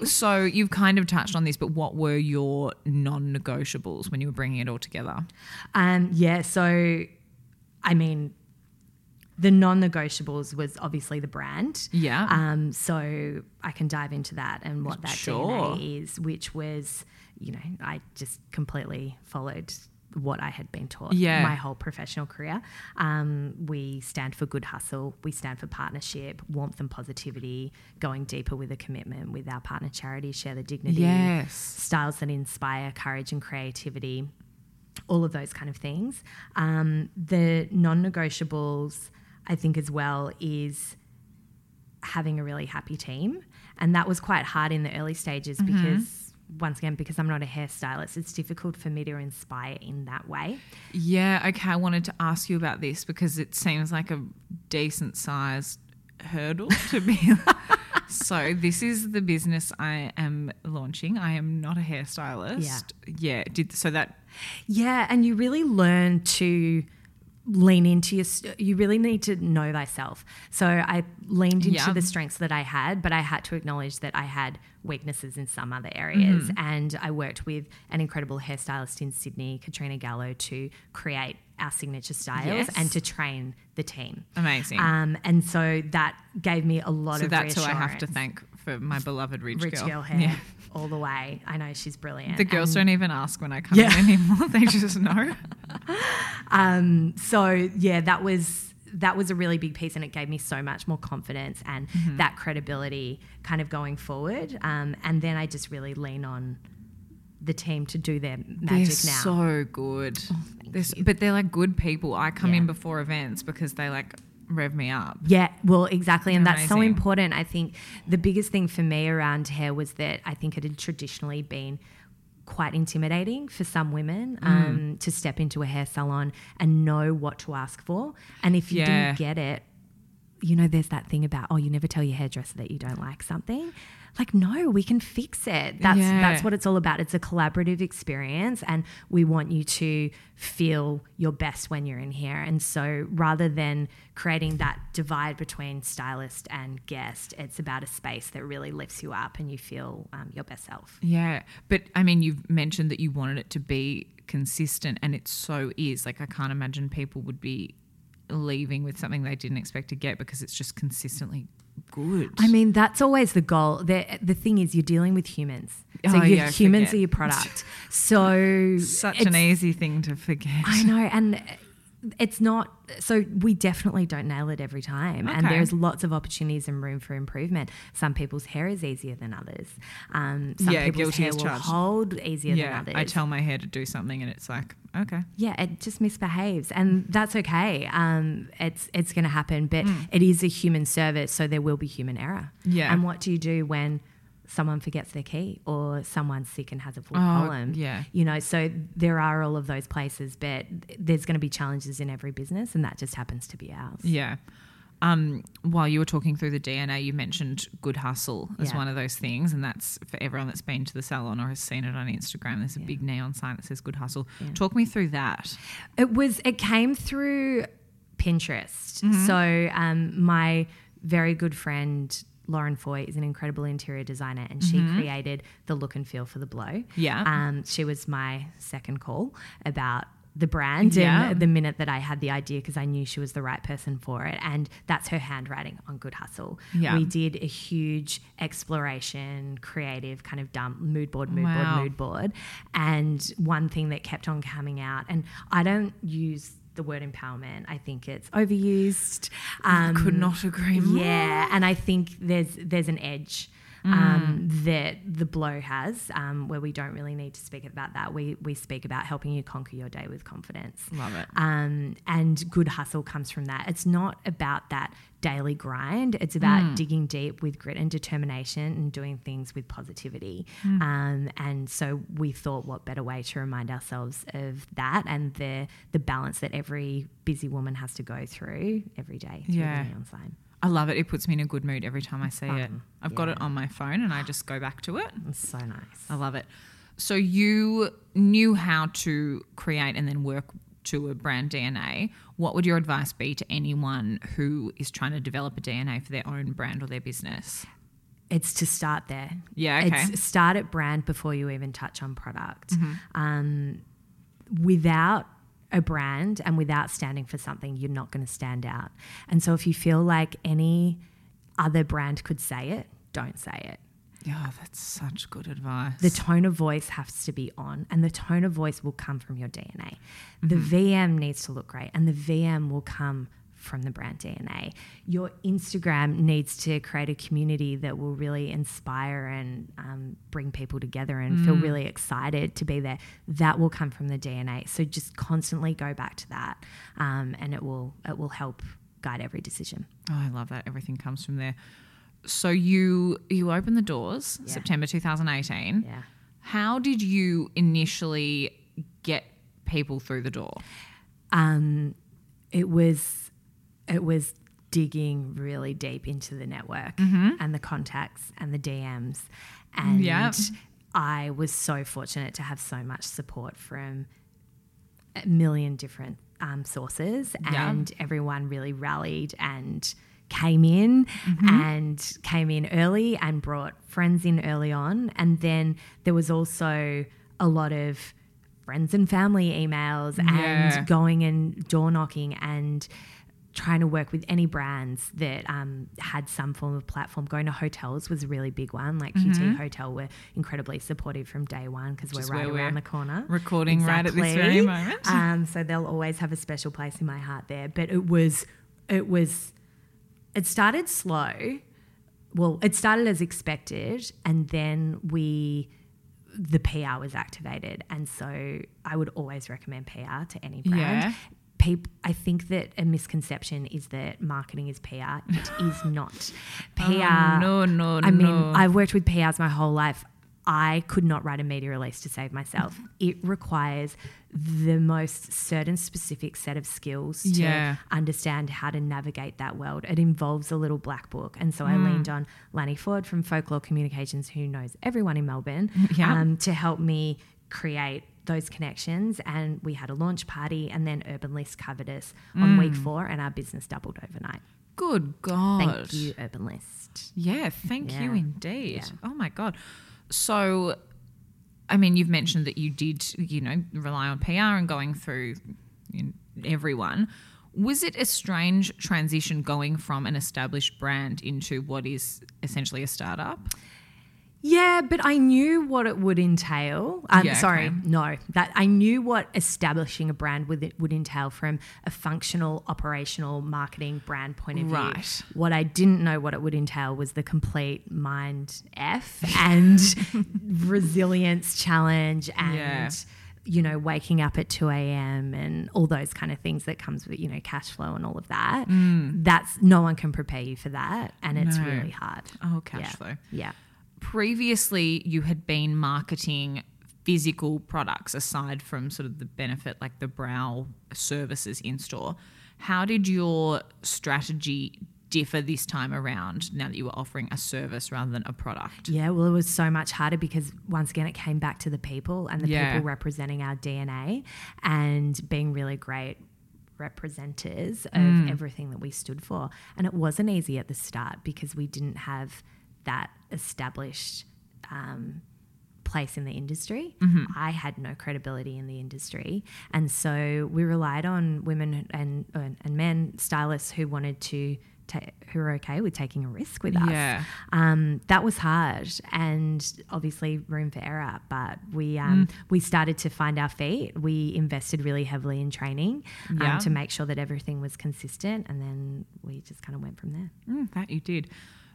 so you've kind of touched on this, but what were your non-negotiables when you were bringing it all together? Um, yeah, so I mean, the non-negotiables was obviously the brand. Yeah. Um, so I can dive into that and what that Sure. DNA is, which was, you know, I just completely followed what I had been taught Yeah. my whole professional career. Um, we stand for good hustle. We stand for partnership, warmth and positivity, going deeper with a commitment with our partner charity, share the dignity yes. styles that inspire courage and creativity, all of those kind of things. Um, the non negotiables, I think, as well, is having a really happy team. And that was quite hard in the early stages because. Once again, because I'm not a hairstylist, it's difficult for me to inspire in that way. Yeah, okay. I wanted to ask you about this because it seems like a decent sized hurdle to be. so, this is the business I am launching. I am not a hairstylist. Yeah. Yeah. Did so that Yeah, and you really learn to lean into your you really need to know thyself so i leaned into Yeah. the strengths that i had but i had to acknowledge that i had weaknesses in some other areas Mm-hmm. and i worked with an incredible hairstylist in sydney katrina gallo to create our signature styles Yes. and to train the team amazing. um, and so that gave me a lot of so of that's who I have to thank for my beloved Ridge, rich girl. girl hair Yeah. all the way i know she's brilliant The girls And- don't even ask when I come Yeah. in anymore. They just know. Um, so yeah, that was that was a really big piece, and it gave me so much more confidence and Mm-hmm. that credibility, kind of going forward. Um, and then I just really lean on the team to do their magic they're now. so good. They're s- but they're like good people. I come Yeah. in before events because they like rev me up. Yeah, well, exactly. And that's so important. I think the biggest thing for me around hair was that I think it had traditionally been quite intimidating for some women Mm. um, to step into a hair salon and know what to ask for. And if you Yeah. didn't get it, you know, there's that thing about, oh, you never tell your hairdresser that you don't like something. Like, no, we can fix it. That's Yeah. that's what it's all about. It's a collaborative experience, and we want you to feel your best when you're in here. And so, rather than creating that divide between stylist and guest, it's about a space that really lifts you up and you feel um, your best self. Yeah. But I mean, you've mentioned that you wanted it to be consistent, and it so is. Like, I can't imagine people would be leaving with something they didn't expect to get because it's just consistently good. I mean, that's always the goal. The, the thing is, you're dealing with humans. So Oh, yeah, humans forget. are your product. So such an easy thing to forget. I know, and it's not so we definitely don't nail it every time and there's lots of opportunities and room for improvement some people's hair is easier than others um, some Yeah, people's hair will charged. hold easier yeah, than others I tell my hair to do something and it's like, okay. yeah it just misbehaves and that's okay um, it's it's going to happen but Mm. it is a human service so there will be human error Yeah. and what do you do when someone forgets their key or someone's sick and has a full Oh, column yeah. you know so there are all of those places but there's going to be challenges in every business and that just happens to be ours Yeah. Um, while you were talking through the DNA, you mentioned good hustle as Yeah. one of those things, and that's for everyone that's been to the salon or has seen it on Instagram. There's a big neon sign that says "Good Hustle." Talk me through that. It was. It came through Pinterest. Mm-hmm. So um, my very good friend Lauren Foy is an incredible interior designer, and she created the look and feel for the blow. Mm-hmm. Yeah. Um, she was my second call about the brand Yeah. and the minute that I had the idea because I knew she was the right person for it and that's her handwriting on Good Hustle. Yeah. We did a huge exploration, creative kind of dump mood board, mood Wow. board, mood board. And one thing that kept on coming out, and I don't use the word empowerment. I think it's overused. Um, Could not agree more. yeah, and I think there's there's an edge um, that the blow has, um, where we don't really need to speak about that. We we speak about helping you conquer your day with confidence. Love it. Um, and good hustle comes from that. It's not about that daily grind. It's about digging deep with grit and determination and doing things with positivity. Um, and so we thought, what better way to remind ourselves of that and the the balance that every busy woman has to go through every day through Yeah. the neon sign. I love it. It puts me in a good mood every time I see it. I've got it on my phone and I just go back to it. It's so nice. I love it. So you knew how to create and then work to a brand DNA. What would your advice be to anyone who is trying to develop a DNA for their own brand or their business? It's to start there. Yeah, okay. It's start at brand before you even touch on product. Mm-hmm. Um, without a brand and without standing for something, you're not going to stand out. And so if you feel like any other brand could say it, don't say it. Yeah, that's such good advice. The tone of voice has to be on, and the tone of voice will come from your DNA. The Mm-hmm. VM needs to look great, and the VM will come from the brand DNA. Your Instagram needs to create a community that will really inspire and um, bring people together and Mm. feel really excited to be there. That will come from the DNA. So just constantly go back to that, um, and it will it will help guide every decision. Oh, I love that. Everything comes from there. So you you opened the doors Yeah. September 2018. Yeah. How did you initially get people through the door? um, it was it was digging really deep into the network and the contacts and the DMs, and Yeah. I was so fortunate to have so much support from a million different um, sources, Yeah. and everyone really rallied and came in and came in early and brought friends in early on, and then there was also a lot of friends and family emails Yeah. and going and door knocking and trying to work with any brands that um, had some form of platform. Going to hotels was a really big one. Like QT Hotel were incredibly supportive from day one because we're right around we're the corner. recording right at this very moment. Um, so they'll always have a special place in my heart there. But it was, it was, it started slow. Well, it started as expected, and then we the PR was activated, and so I would always recommend PR to any brand. Yeah. People, I think that a misconception is that marketing is PR. It is not. PR. Oh, no, no, I mean, no. I've worked with PRs my whole life. I could not write a media release to save myself. It requires the most certain specific set of skills to Yeah. understand how to navigate that world. It involves a little black book. And so I Hmm. leaned on Lanny Ford from Folklore Communications, who knows everyone in Melbourne, Yeah. um, to help me create those connections. And we had a launch party, and then Urban List covered us on Hmm. week four, and our business doubled overnight. Good God. Thank you, Urban List. Yeah, thank you indeed. Yeah. Oh my God. So, I mean, you've mentioned that you did, you know, rely on PR and going through you know, everyone. Was it a strange transition going from an established brand into what is essentially a startup? Yeah, but I knew what it would entail. Um, Yeah, sorry, okay. no, that I knew what establishing a brand would would entail from a functional, operational, marketing, brand point of view. Right. What I didn't know what it would entail was the complete mind f and resilience challenge and. Yeah. You know, waking up at 2 a.m. and all those kind of things that comes with, you know, cash flow and all of that. That's no one can prepare you for that. And it's Mm. No. really hard. Oh, cash Yeah. flow. Yeah. Previously, you had been marketing physical products aside from sort of the benefit, like the brow services in store. How did your strategy differ this time around now that you were offering a service rather than a product? Yeah, well, it was so much harder because once again, it came back to the people and the Yeah. people representing our DNA and being really great representatives of Mm. everything that we stood for. And it wasn't easy at the start because we didn't have that established um, place in the industry. Mm-hmm. I had no credibility in the industry. And so we relied on women and, and, and men stylists who wanted to. Ta- who were okay with taking a risk with us Yeah. um, that was hard and obviously room for error but we Mm. um, we started to find our feet we invested really heavily in training um, Yeah. to make sure that everything was consistent and then we just kind of went from there Mm, that you did.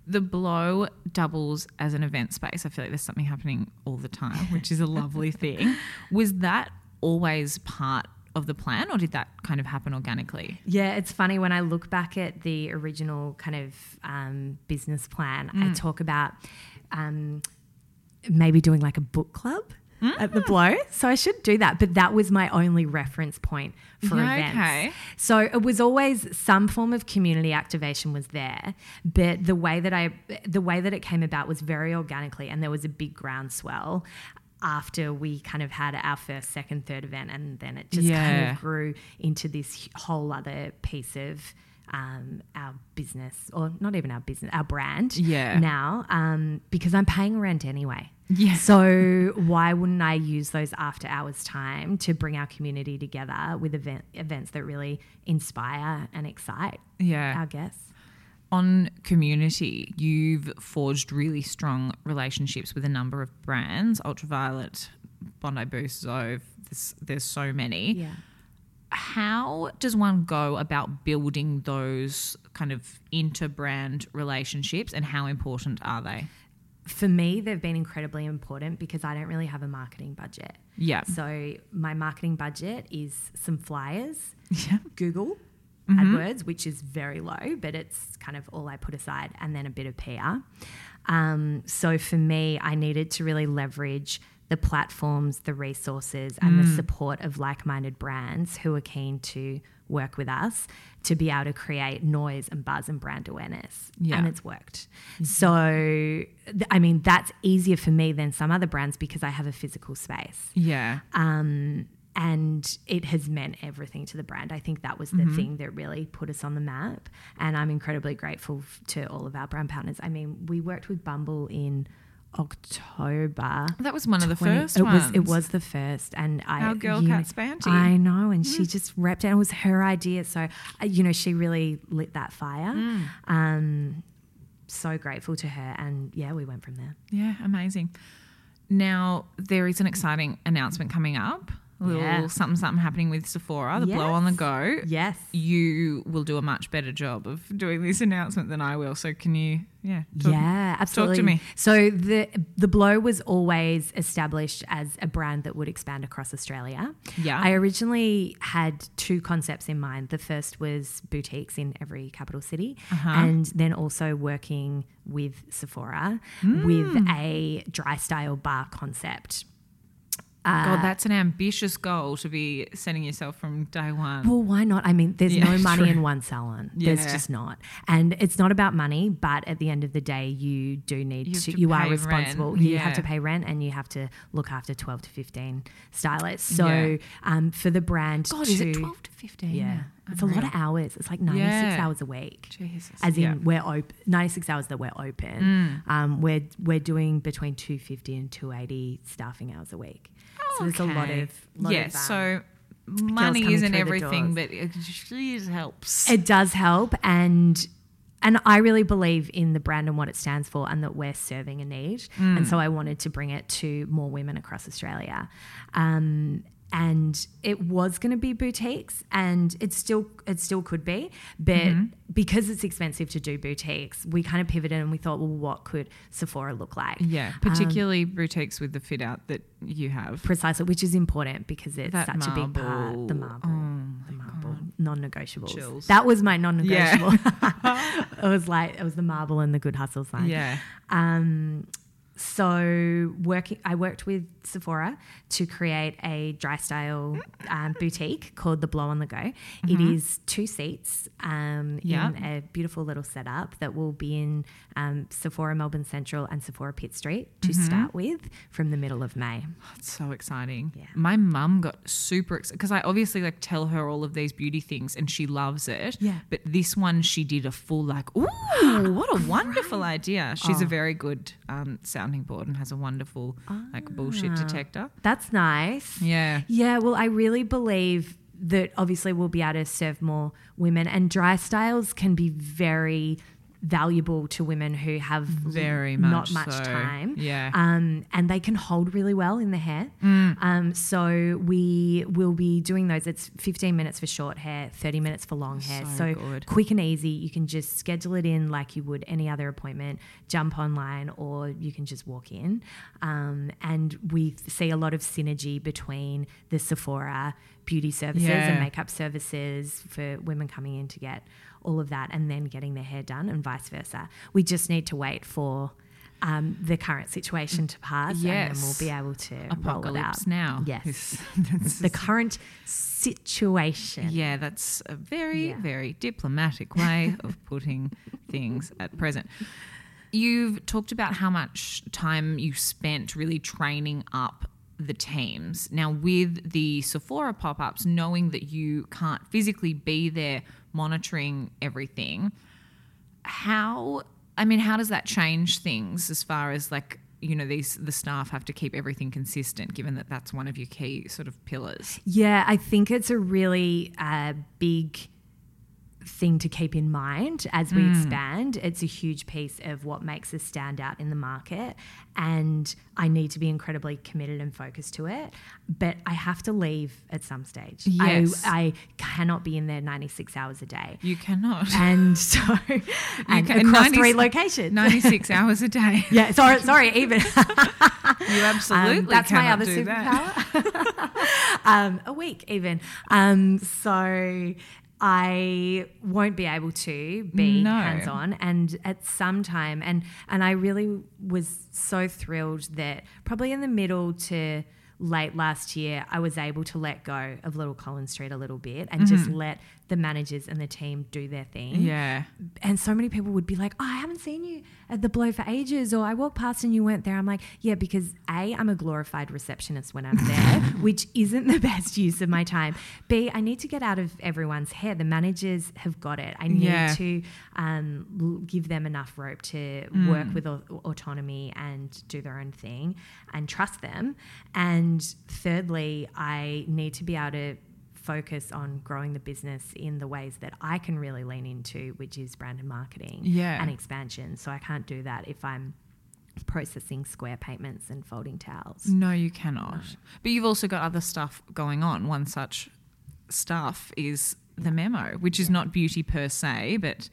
The blow doubles as an event space. I feel like there's something happening all the time, which is a lovely thing. Was that always part of the plan, or did that kind of happen organically? yeah it's funny when i look back at the original kind of um, business plan Mm. i talk about um, maybe doing like a book club at Mm. the blow so i should do that but that was my only reference point for Yeah, events okay. So it was always some form of community activation was there, but the way that I the way that it came about was very organically and there was a big groundswell after we kind of had our first, second, third event and then it just kind of grew into this whole other piece of um, our business or not even our business, our brand Yeah. now um, because I'm paying rent anyway. Yeah. So why wouldn't I use those after hours time to bring our community together with event, events that really inspire and excite Yeah. our guests? On community, you've forged really strong relationships with a number of brands Ultra Violette, Bondi Boost, Zove. There's, there's so many. Yeah. How does one go about building those kind of inter-brand relationships and how important are they For me, they've been incredibly important because I don't really have a marketing budget. yeah So my marketing budget is some flyers, yeah Google Mm-hmm. AdWords, which is very low, but it's kind of all I put aside, and then a bit of PR. Um, so for me, I needed to really leverage the platforms, the resources, and Mm. the support of like minded brands who are keen to work with us to be able to create noise and buzz and brand awareness. Yeah. And it's worked. So, th- I mean, that's easier for me than some other brands because I have a physical space yeah um, and it has meant everything to the brand. I think that was the thing that really put us on the map, and I'm incredibly grateful f- to all of our brand partners. I mean, we worked with Bumble in October. that was one of the 20 first it ones was it was the first, and I Our girl know, Spanty. I know, and she just repped it. It was her idea, so uh, you know she really lit that fire. Um, so grateful to her, and yeah, we went from there. yeah amazing now there is an exciting announcement coming up little Yeah. something something happening with sephora the blow on the Yes. go Yes. you will do a much better job of doing this announcement than i will so can you yeah talk- yeah, absolutely. Talk to me. So the the blow was always established as a brand that would expand across Australia. Yeah. I originally had two concepts in mind. The first was boutiques in every capital city, Uh-huh. and then also working with Sephora Mm. with a dry style bar concept. God, that's an ambitious goal to be setting yourself from day one. Well, why not? I mean, there's Yeah, no money true. in one salon. There's just not. And it's not about money, but at the end of the day, you do need You to, to you are responsible. rent, You have to pay rent and you have to look after 12 to 15 stylists. So Yeah. um, for the brand God, to. is it 12 to 15? Yeah. It's a lot of hours. It's like 96 Yeah. hours a week. Jesus. As in, Yeah. Mm. we're open 96 hours that we're open. Um, we're we're doing between 250 and 280 staffing hours a week. There's a lot of lot yeah. of, um, so money isn't everything, but it just helps. It does help, and and I really believe in the brand and what it stands for, and that we're serving a need. And so I wanted to bring it to more women across Australia. Um, and it was going to be boutiques, and it still it still could be, but because it's expensive to do boutiques, we kind of pivoted and we thought, well, what could Sephora look like? Yeah, particularly boutiques with the fit out that you have. Precisely, which is important because it's That such a big part. The marble. marble, the marble, non-negotiables. Chills. That was my non-negotiable. it was like it was the marble and the good hustle sign. Yeah. Um, so working, I worked with Sephora to create a dry style um, boutique called the Blow on the Go. It is two seats um, Yeah. in a beautiful little setup that will be in um, Sephora Melbourne Central and Sephora Pitt Street to start with from the middle of May. It's so exciting. Yeah. My mum got super excited because I obviously like tell her all of these beauty things and she loves it. Yeah. But this one she did a full like, ooh, what a wonderful idea. She's a Oh. very good um, sounding board and has a wonderful like bullshit ah. detector. That's nice. Yeah. Yeah, well, I really believe that obviously we'll be able to serve more women, and dry styles can be very valuable to women who have Very not much much so. time. Yeah. Um, and they can hold really well in the hair. Um, so we will be doing those. It's 15 minutes for short hair, 30 minutes for long hair. So So, quick and easy. You can just schedule it in like you would any other appointment, jump online, or you can just walk in. Um, and we see a lot of synergy between the Sephora beauty services Yeah. and makeup services for women coming in to get all of that and then getting their hair done and vice versa. We just need to wait for um, the current situation to pass and then we'll be able to roll it out. Apocalypse now. Yes. The current situation. Yeah, that's a very, Yeah. very diplomatic way of putting things at present. You've talked about how much time you spent really training up the teams. Now, with the Sephora pop ups, knowing that you can't physically be there monitoring everything, how, I mean, how does that change things as far as like, you know, these the staff have to keep everything consistent, given that that's one of your key sort of pillars. Yeah, I think it's a really uh, big thing to keep in mind as we expand. It's a huge piece of what makes us stand out in the market. And I need to be incredibly committed and focused to it. But I have to leave at some stage. Yes. I, I cannot be in there 96 hours a day. You cannot. And so, and can- across 90 three locations. 96 hours a day. yeah, sorry, sorry, even. You absolutely Um, that's my other superpower. um, a week even. Um, so I won't be able to be No. hands on, and at some time, and and I really was so thrilled that probably in the middle to late last year, I was able to let go of Little Collins Street a little bit and just mm-hmm. let the managers and the team do their thing Yeah. and so many people would be like, oh, I haven't seen you at the blow for ages, or I walked past and you weren't there. I'm like, yeah, because A, I'm a glorified receptionist when I'm there, which isn't the best use of my time. B, I need to get out of everyone's hair. The managers have got it. I need Yeah. to um, l- give them enough rope to work with au- autonomy and do their own thing and trust them. And thirdly, I need to be able to focus on growing the business in the ways that I can really lean into, which is brand and marketing Yeah. and expansion. So I can't do that if I'm processing square payments and folding towels. No, you cannot. But you've also got other stuff going on. One such stuff is the memo, which is not beauty per se, but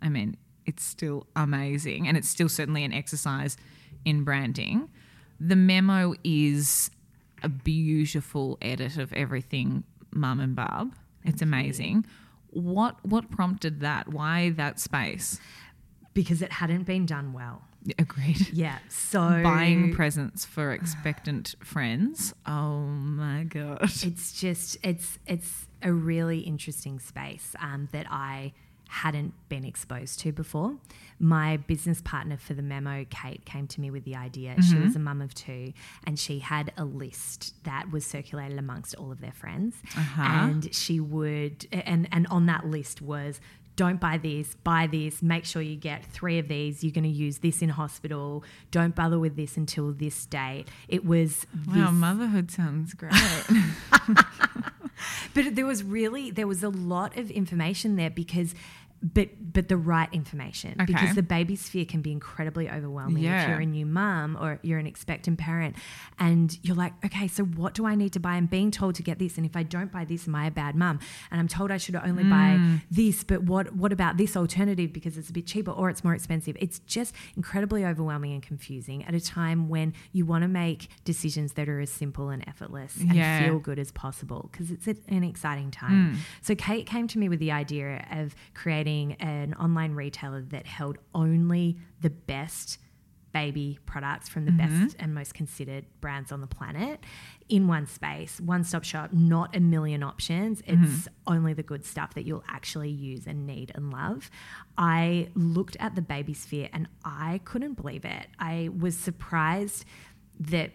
I mean, it's still amazing and it's still certainly an exercise in branding. The memo is a beautiful edit of everything mum and bub. It's amazing. What what prompted that? Why that space? Because it hadn't been done well. Agreed. Yeah. So Buying presents for expectant friends. Oh my god. it's just it's it's a really interesting space um, that I hadn't been exposed to before. My business partner for the memo, Kate, came to me with the idea. She was a mum of two, and she had a list that was circulated amongst all of their friends, Uh-huh. and she would and and on that list was. Don't buy this, buy this, make sure you get three of these. You're going to use this in hospital. Don't bother with this until this date. It was Wow, motherhood sounds great. but there was really there was a lot of information there because but but the right information Okay. because the baby sphere can be incredibly overwhelming Yeah. if you're a new mum or you're an expectant parent and you're like okay so what do i need to buy i'm being told to get this and if i don't buy this am i a bad mum and i'm told i should only Mm. buy this but what what about this alternative because it's a bit cheaper or it's more expensive it's just incredibly overwhelming and confusing at a time when you want to make decisions that are as simple and effortless and Yeah. feel good as possible because it's an exciting time. Mm. So Kate came to me with the idea of creating an online retailer that held only the best baby products from the Mm-hmm. best and most considered brands on the planet in one space, one stop shop, not a million options. Mm-hmm. It's only the good stuff that you'll actually use and need and love. I looked at the baby sphere and I couldn't believe it. I was surprised that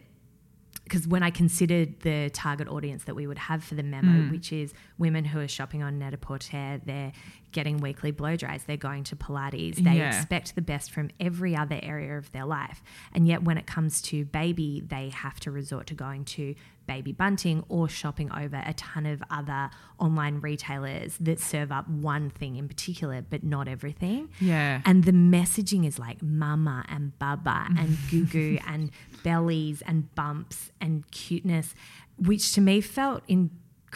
because when I considered the target audience that we would have for the memo, which is women who are shopping on Net-a-Porter, they're getting weekly blow dries, they're going to Pilates, they Yeah. expect the best from every other area of their life. And yet when it comes to baby, they have to resort to going to baby bunting or shopping over a ton of other online retailers that serve up one thing in particular, but not everything. Yeah. And the messaging is like mama and baba and goo goo and bellies and bumps and cuteness, which to me felt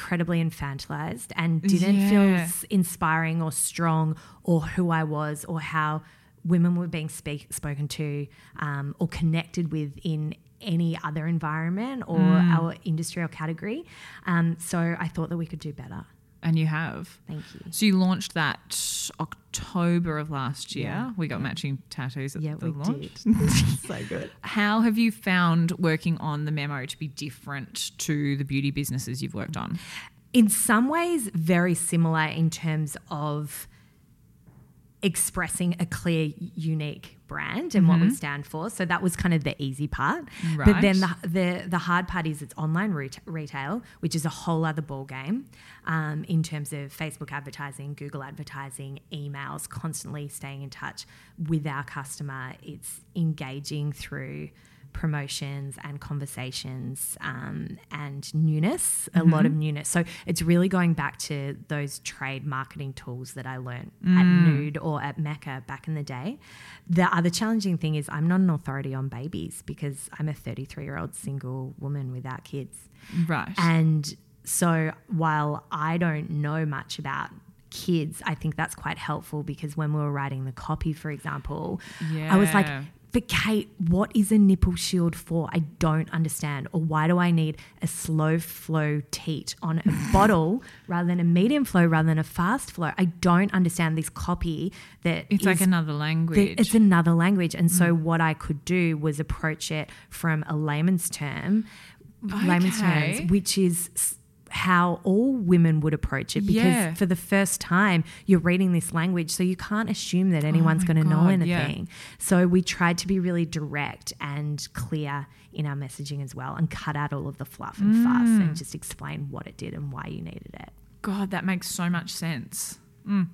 incredibly infantilized and didn't feel Yeah. s- inspiring or strong or who I was or how women were being speak, spoken to um, or connected with in any other environment or our industry or category. Um, so I thought that we could do better. And you have. Thank you. So you launched that October of last year. Yeah. We got matching tattoos at Yeah, the we launch. did. so good. How have you found working on the memo to be different to the beauty businesses you've worked on? in some ways very similar in terms of expressing a clear unique brand and what we stand for. So that was kind of the easy part. But then the, the the hard part is it's online ret- retail which is a whole other ball game um, in terms of facebook advertising google advertising emails constantly staying in touch with our customer. It's engaging through promotions and conversations um, and newness, a lot of newness. So it's really going back to those trade marketing tools that I learned at Nude or at Mecca back in the day. The other challenging thing is I'm not an authority on babies because I'm a 33 year old single woman without kids. Right. And so while I don't know much about kids, I think that's quite helpful because when we were writing the copy, for example, I was like, Yeah. But Kate, what is a nipple shield for? I don't understand. Or why do I need a slow flow teat on a bottle rather than a medium flow rather than a fast flow? I don't understand this copy that it's like another language. it's another language. And so Mm. what I could do was approach it from a layman's term, layman's terms, which is how all women would approach it because Yeah. for the first time you're reading this language so you can't assume that anyone's Oh going to know God, yeah. anything so we tried to be really direct and clear in our messaging as well and cut out all of the fluff and fuss Mm. and just explain what it did and why you needed it God, that makes so much sense. Mm.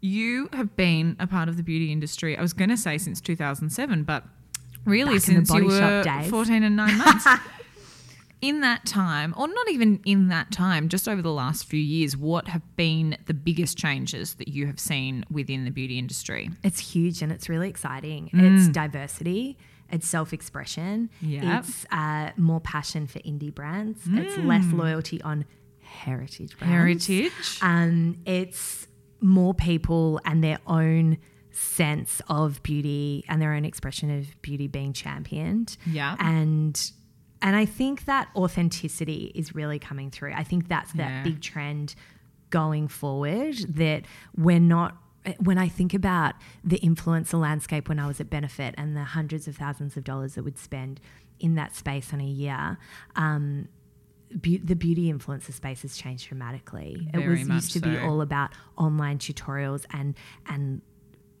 You have been a part of the beauty industry, I was going to say since 2007, but really Back since you were days. 14 and 9 months. in that time, or not even in that time, just over the last few years, what have been the biggest changes that you have seen within the beauty industry? It's huge and it's really exciting. It's diversity, it's self expression, Yep. it's uh, more passion for indie brands, it's less loyalty on heritage brands. Heritage. Um, it's more people and their own sense of beauty and their own expression of beauty being championed. Yeah. And and I think that authenticity is really coming through. I think that's that Yeah. big trend going forward that we're not when I think about the influencer landscape when I was at Benefit and the hundreds of thousands of dollars that we'd spend in that space on a year, um, be- the beauty influencer space has changed dramatically. it was used to be all about online tutorials and and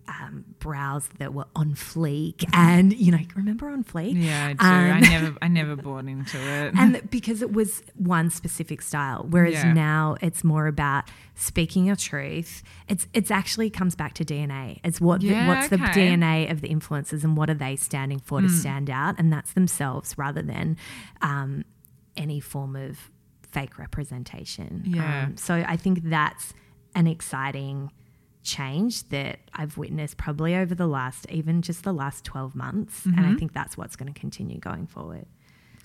um, brows that were on fleek, and you know, remember on fleek? Yeah, I do. Um, I never, I never bought into it. and because it was one specific style whereas Yeah. now it's more about speaking your truth it's it's actually comes back to dna it's what the, Yeah, what's the dna of the influencers and what are they standing for Hmm. to stand out and that's themselves rather than um, any form of fake representation Yeah. um, so i think that's an exciting change that I've witnessed probably over the last, even just the last 12 months. And I think that's what's going to continue going forward.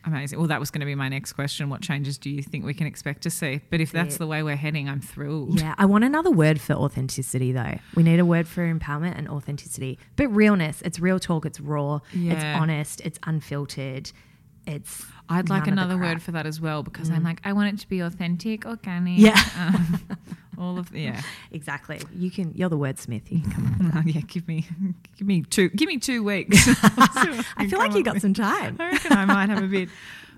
Amazing. Well, that was going to be my next question. What changes do you think we can expect to see? But if that's the way we're heading, I'm thrilled. Yeah, I want another word for authenticity though. We need a word for empowerment and authenticity. But realness, it's real talk, it's raw, yeah. it's honest, it's unfiltered. It's I'd like none of the another word for that as well because I'm like, I want it to be authentic, organic. Yeah. um, all of yeah. Exactly. You can you're the wordsmith. You can come up. yeah, give me give me two give me two weeks. I feel like you got some time. I reckon I might have a bit.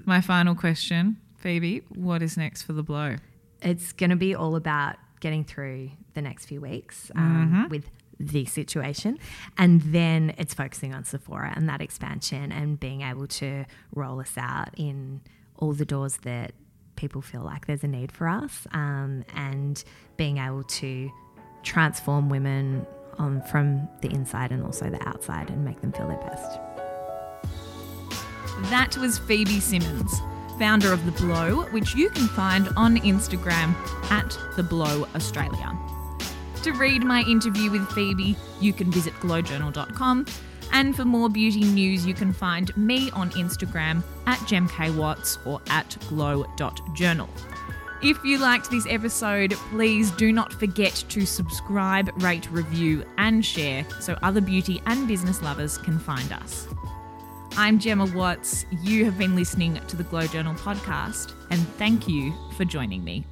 My final question, Phoebe, what is next for the blow? It's going to be all about getting through the next few weeks um, with the situation. And then it's focusing on Sephora and that expansion and being able to roll us out in all the doors that people feel like there's a need for us um, and being able to transform women from the inside and also the outside and make them feel their best. That was Phoebe Simmons, founder of The Blow, which you can find on Instagram at The Blow Australia. To read my interview with Phoebe, you can visit glowjournal.com. And for more beauty news, you can find me on Instagram at gemkwatts or at glow.journal. If you liked this episode, please do not forget to subscribe, rate, review, and share so other beauty and business lovers can find us. I'm Gemma Watts. You have been listening to the Glow Journal podcast, and thank you for joining me.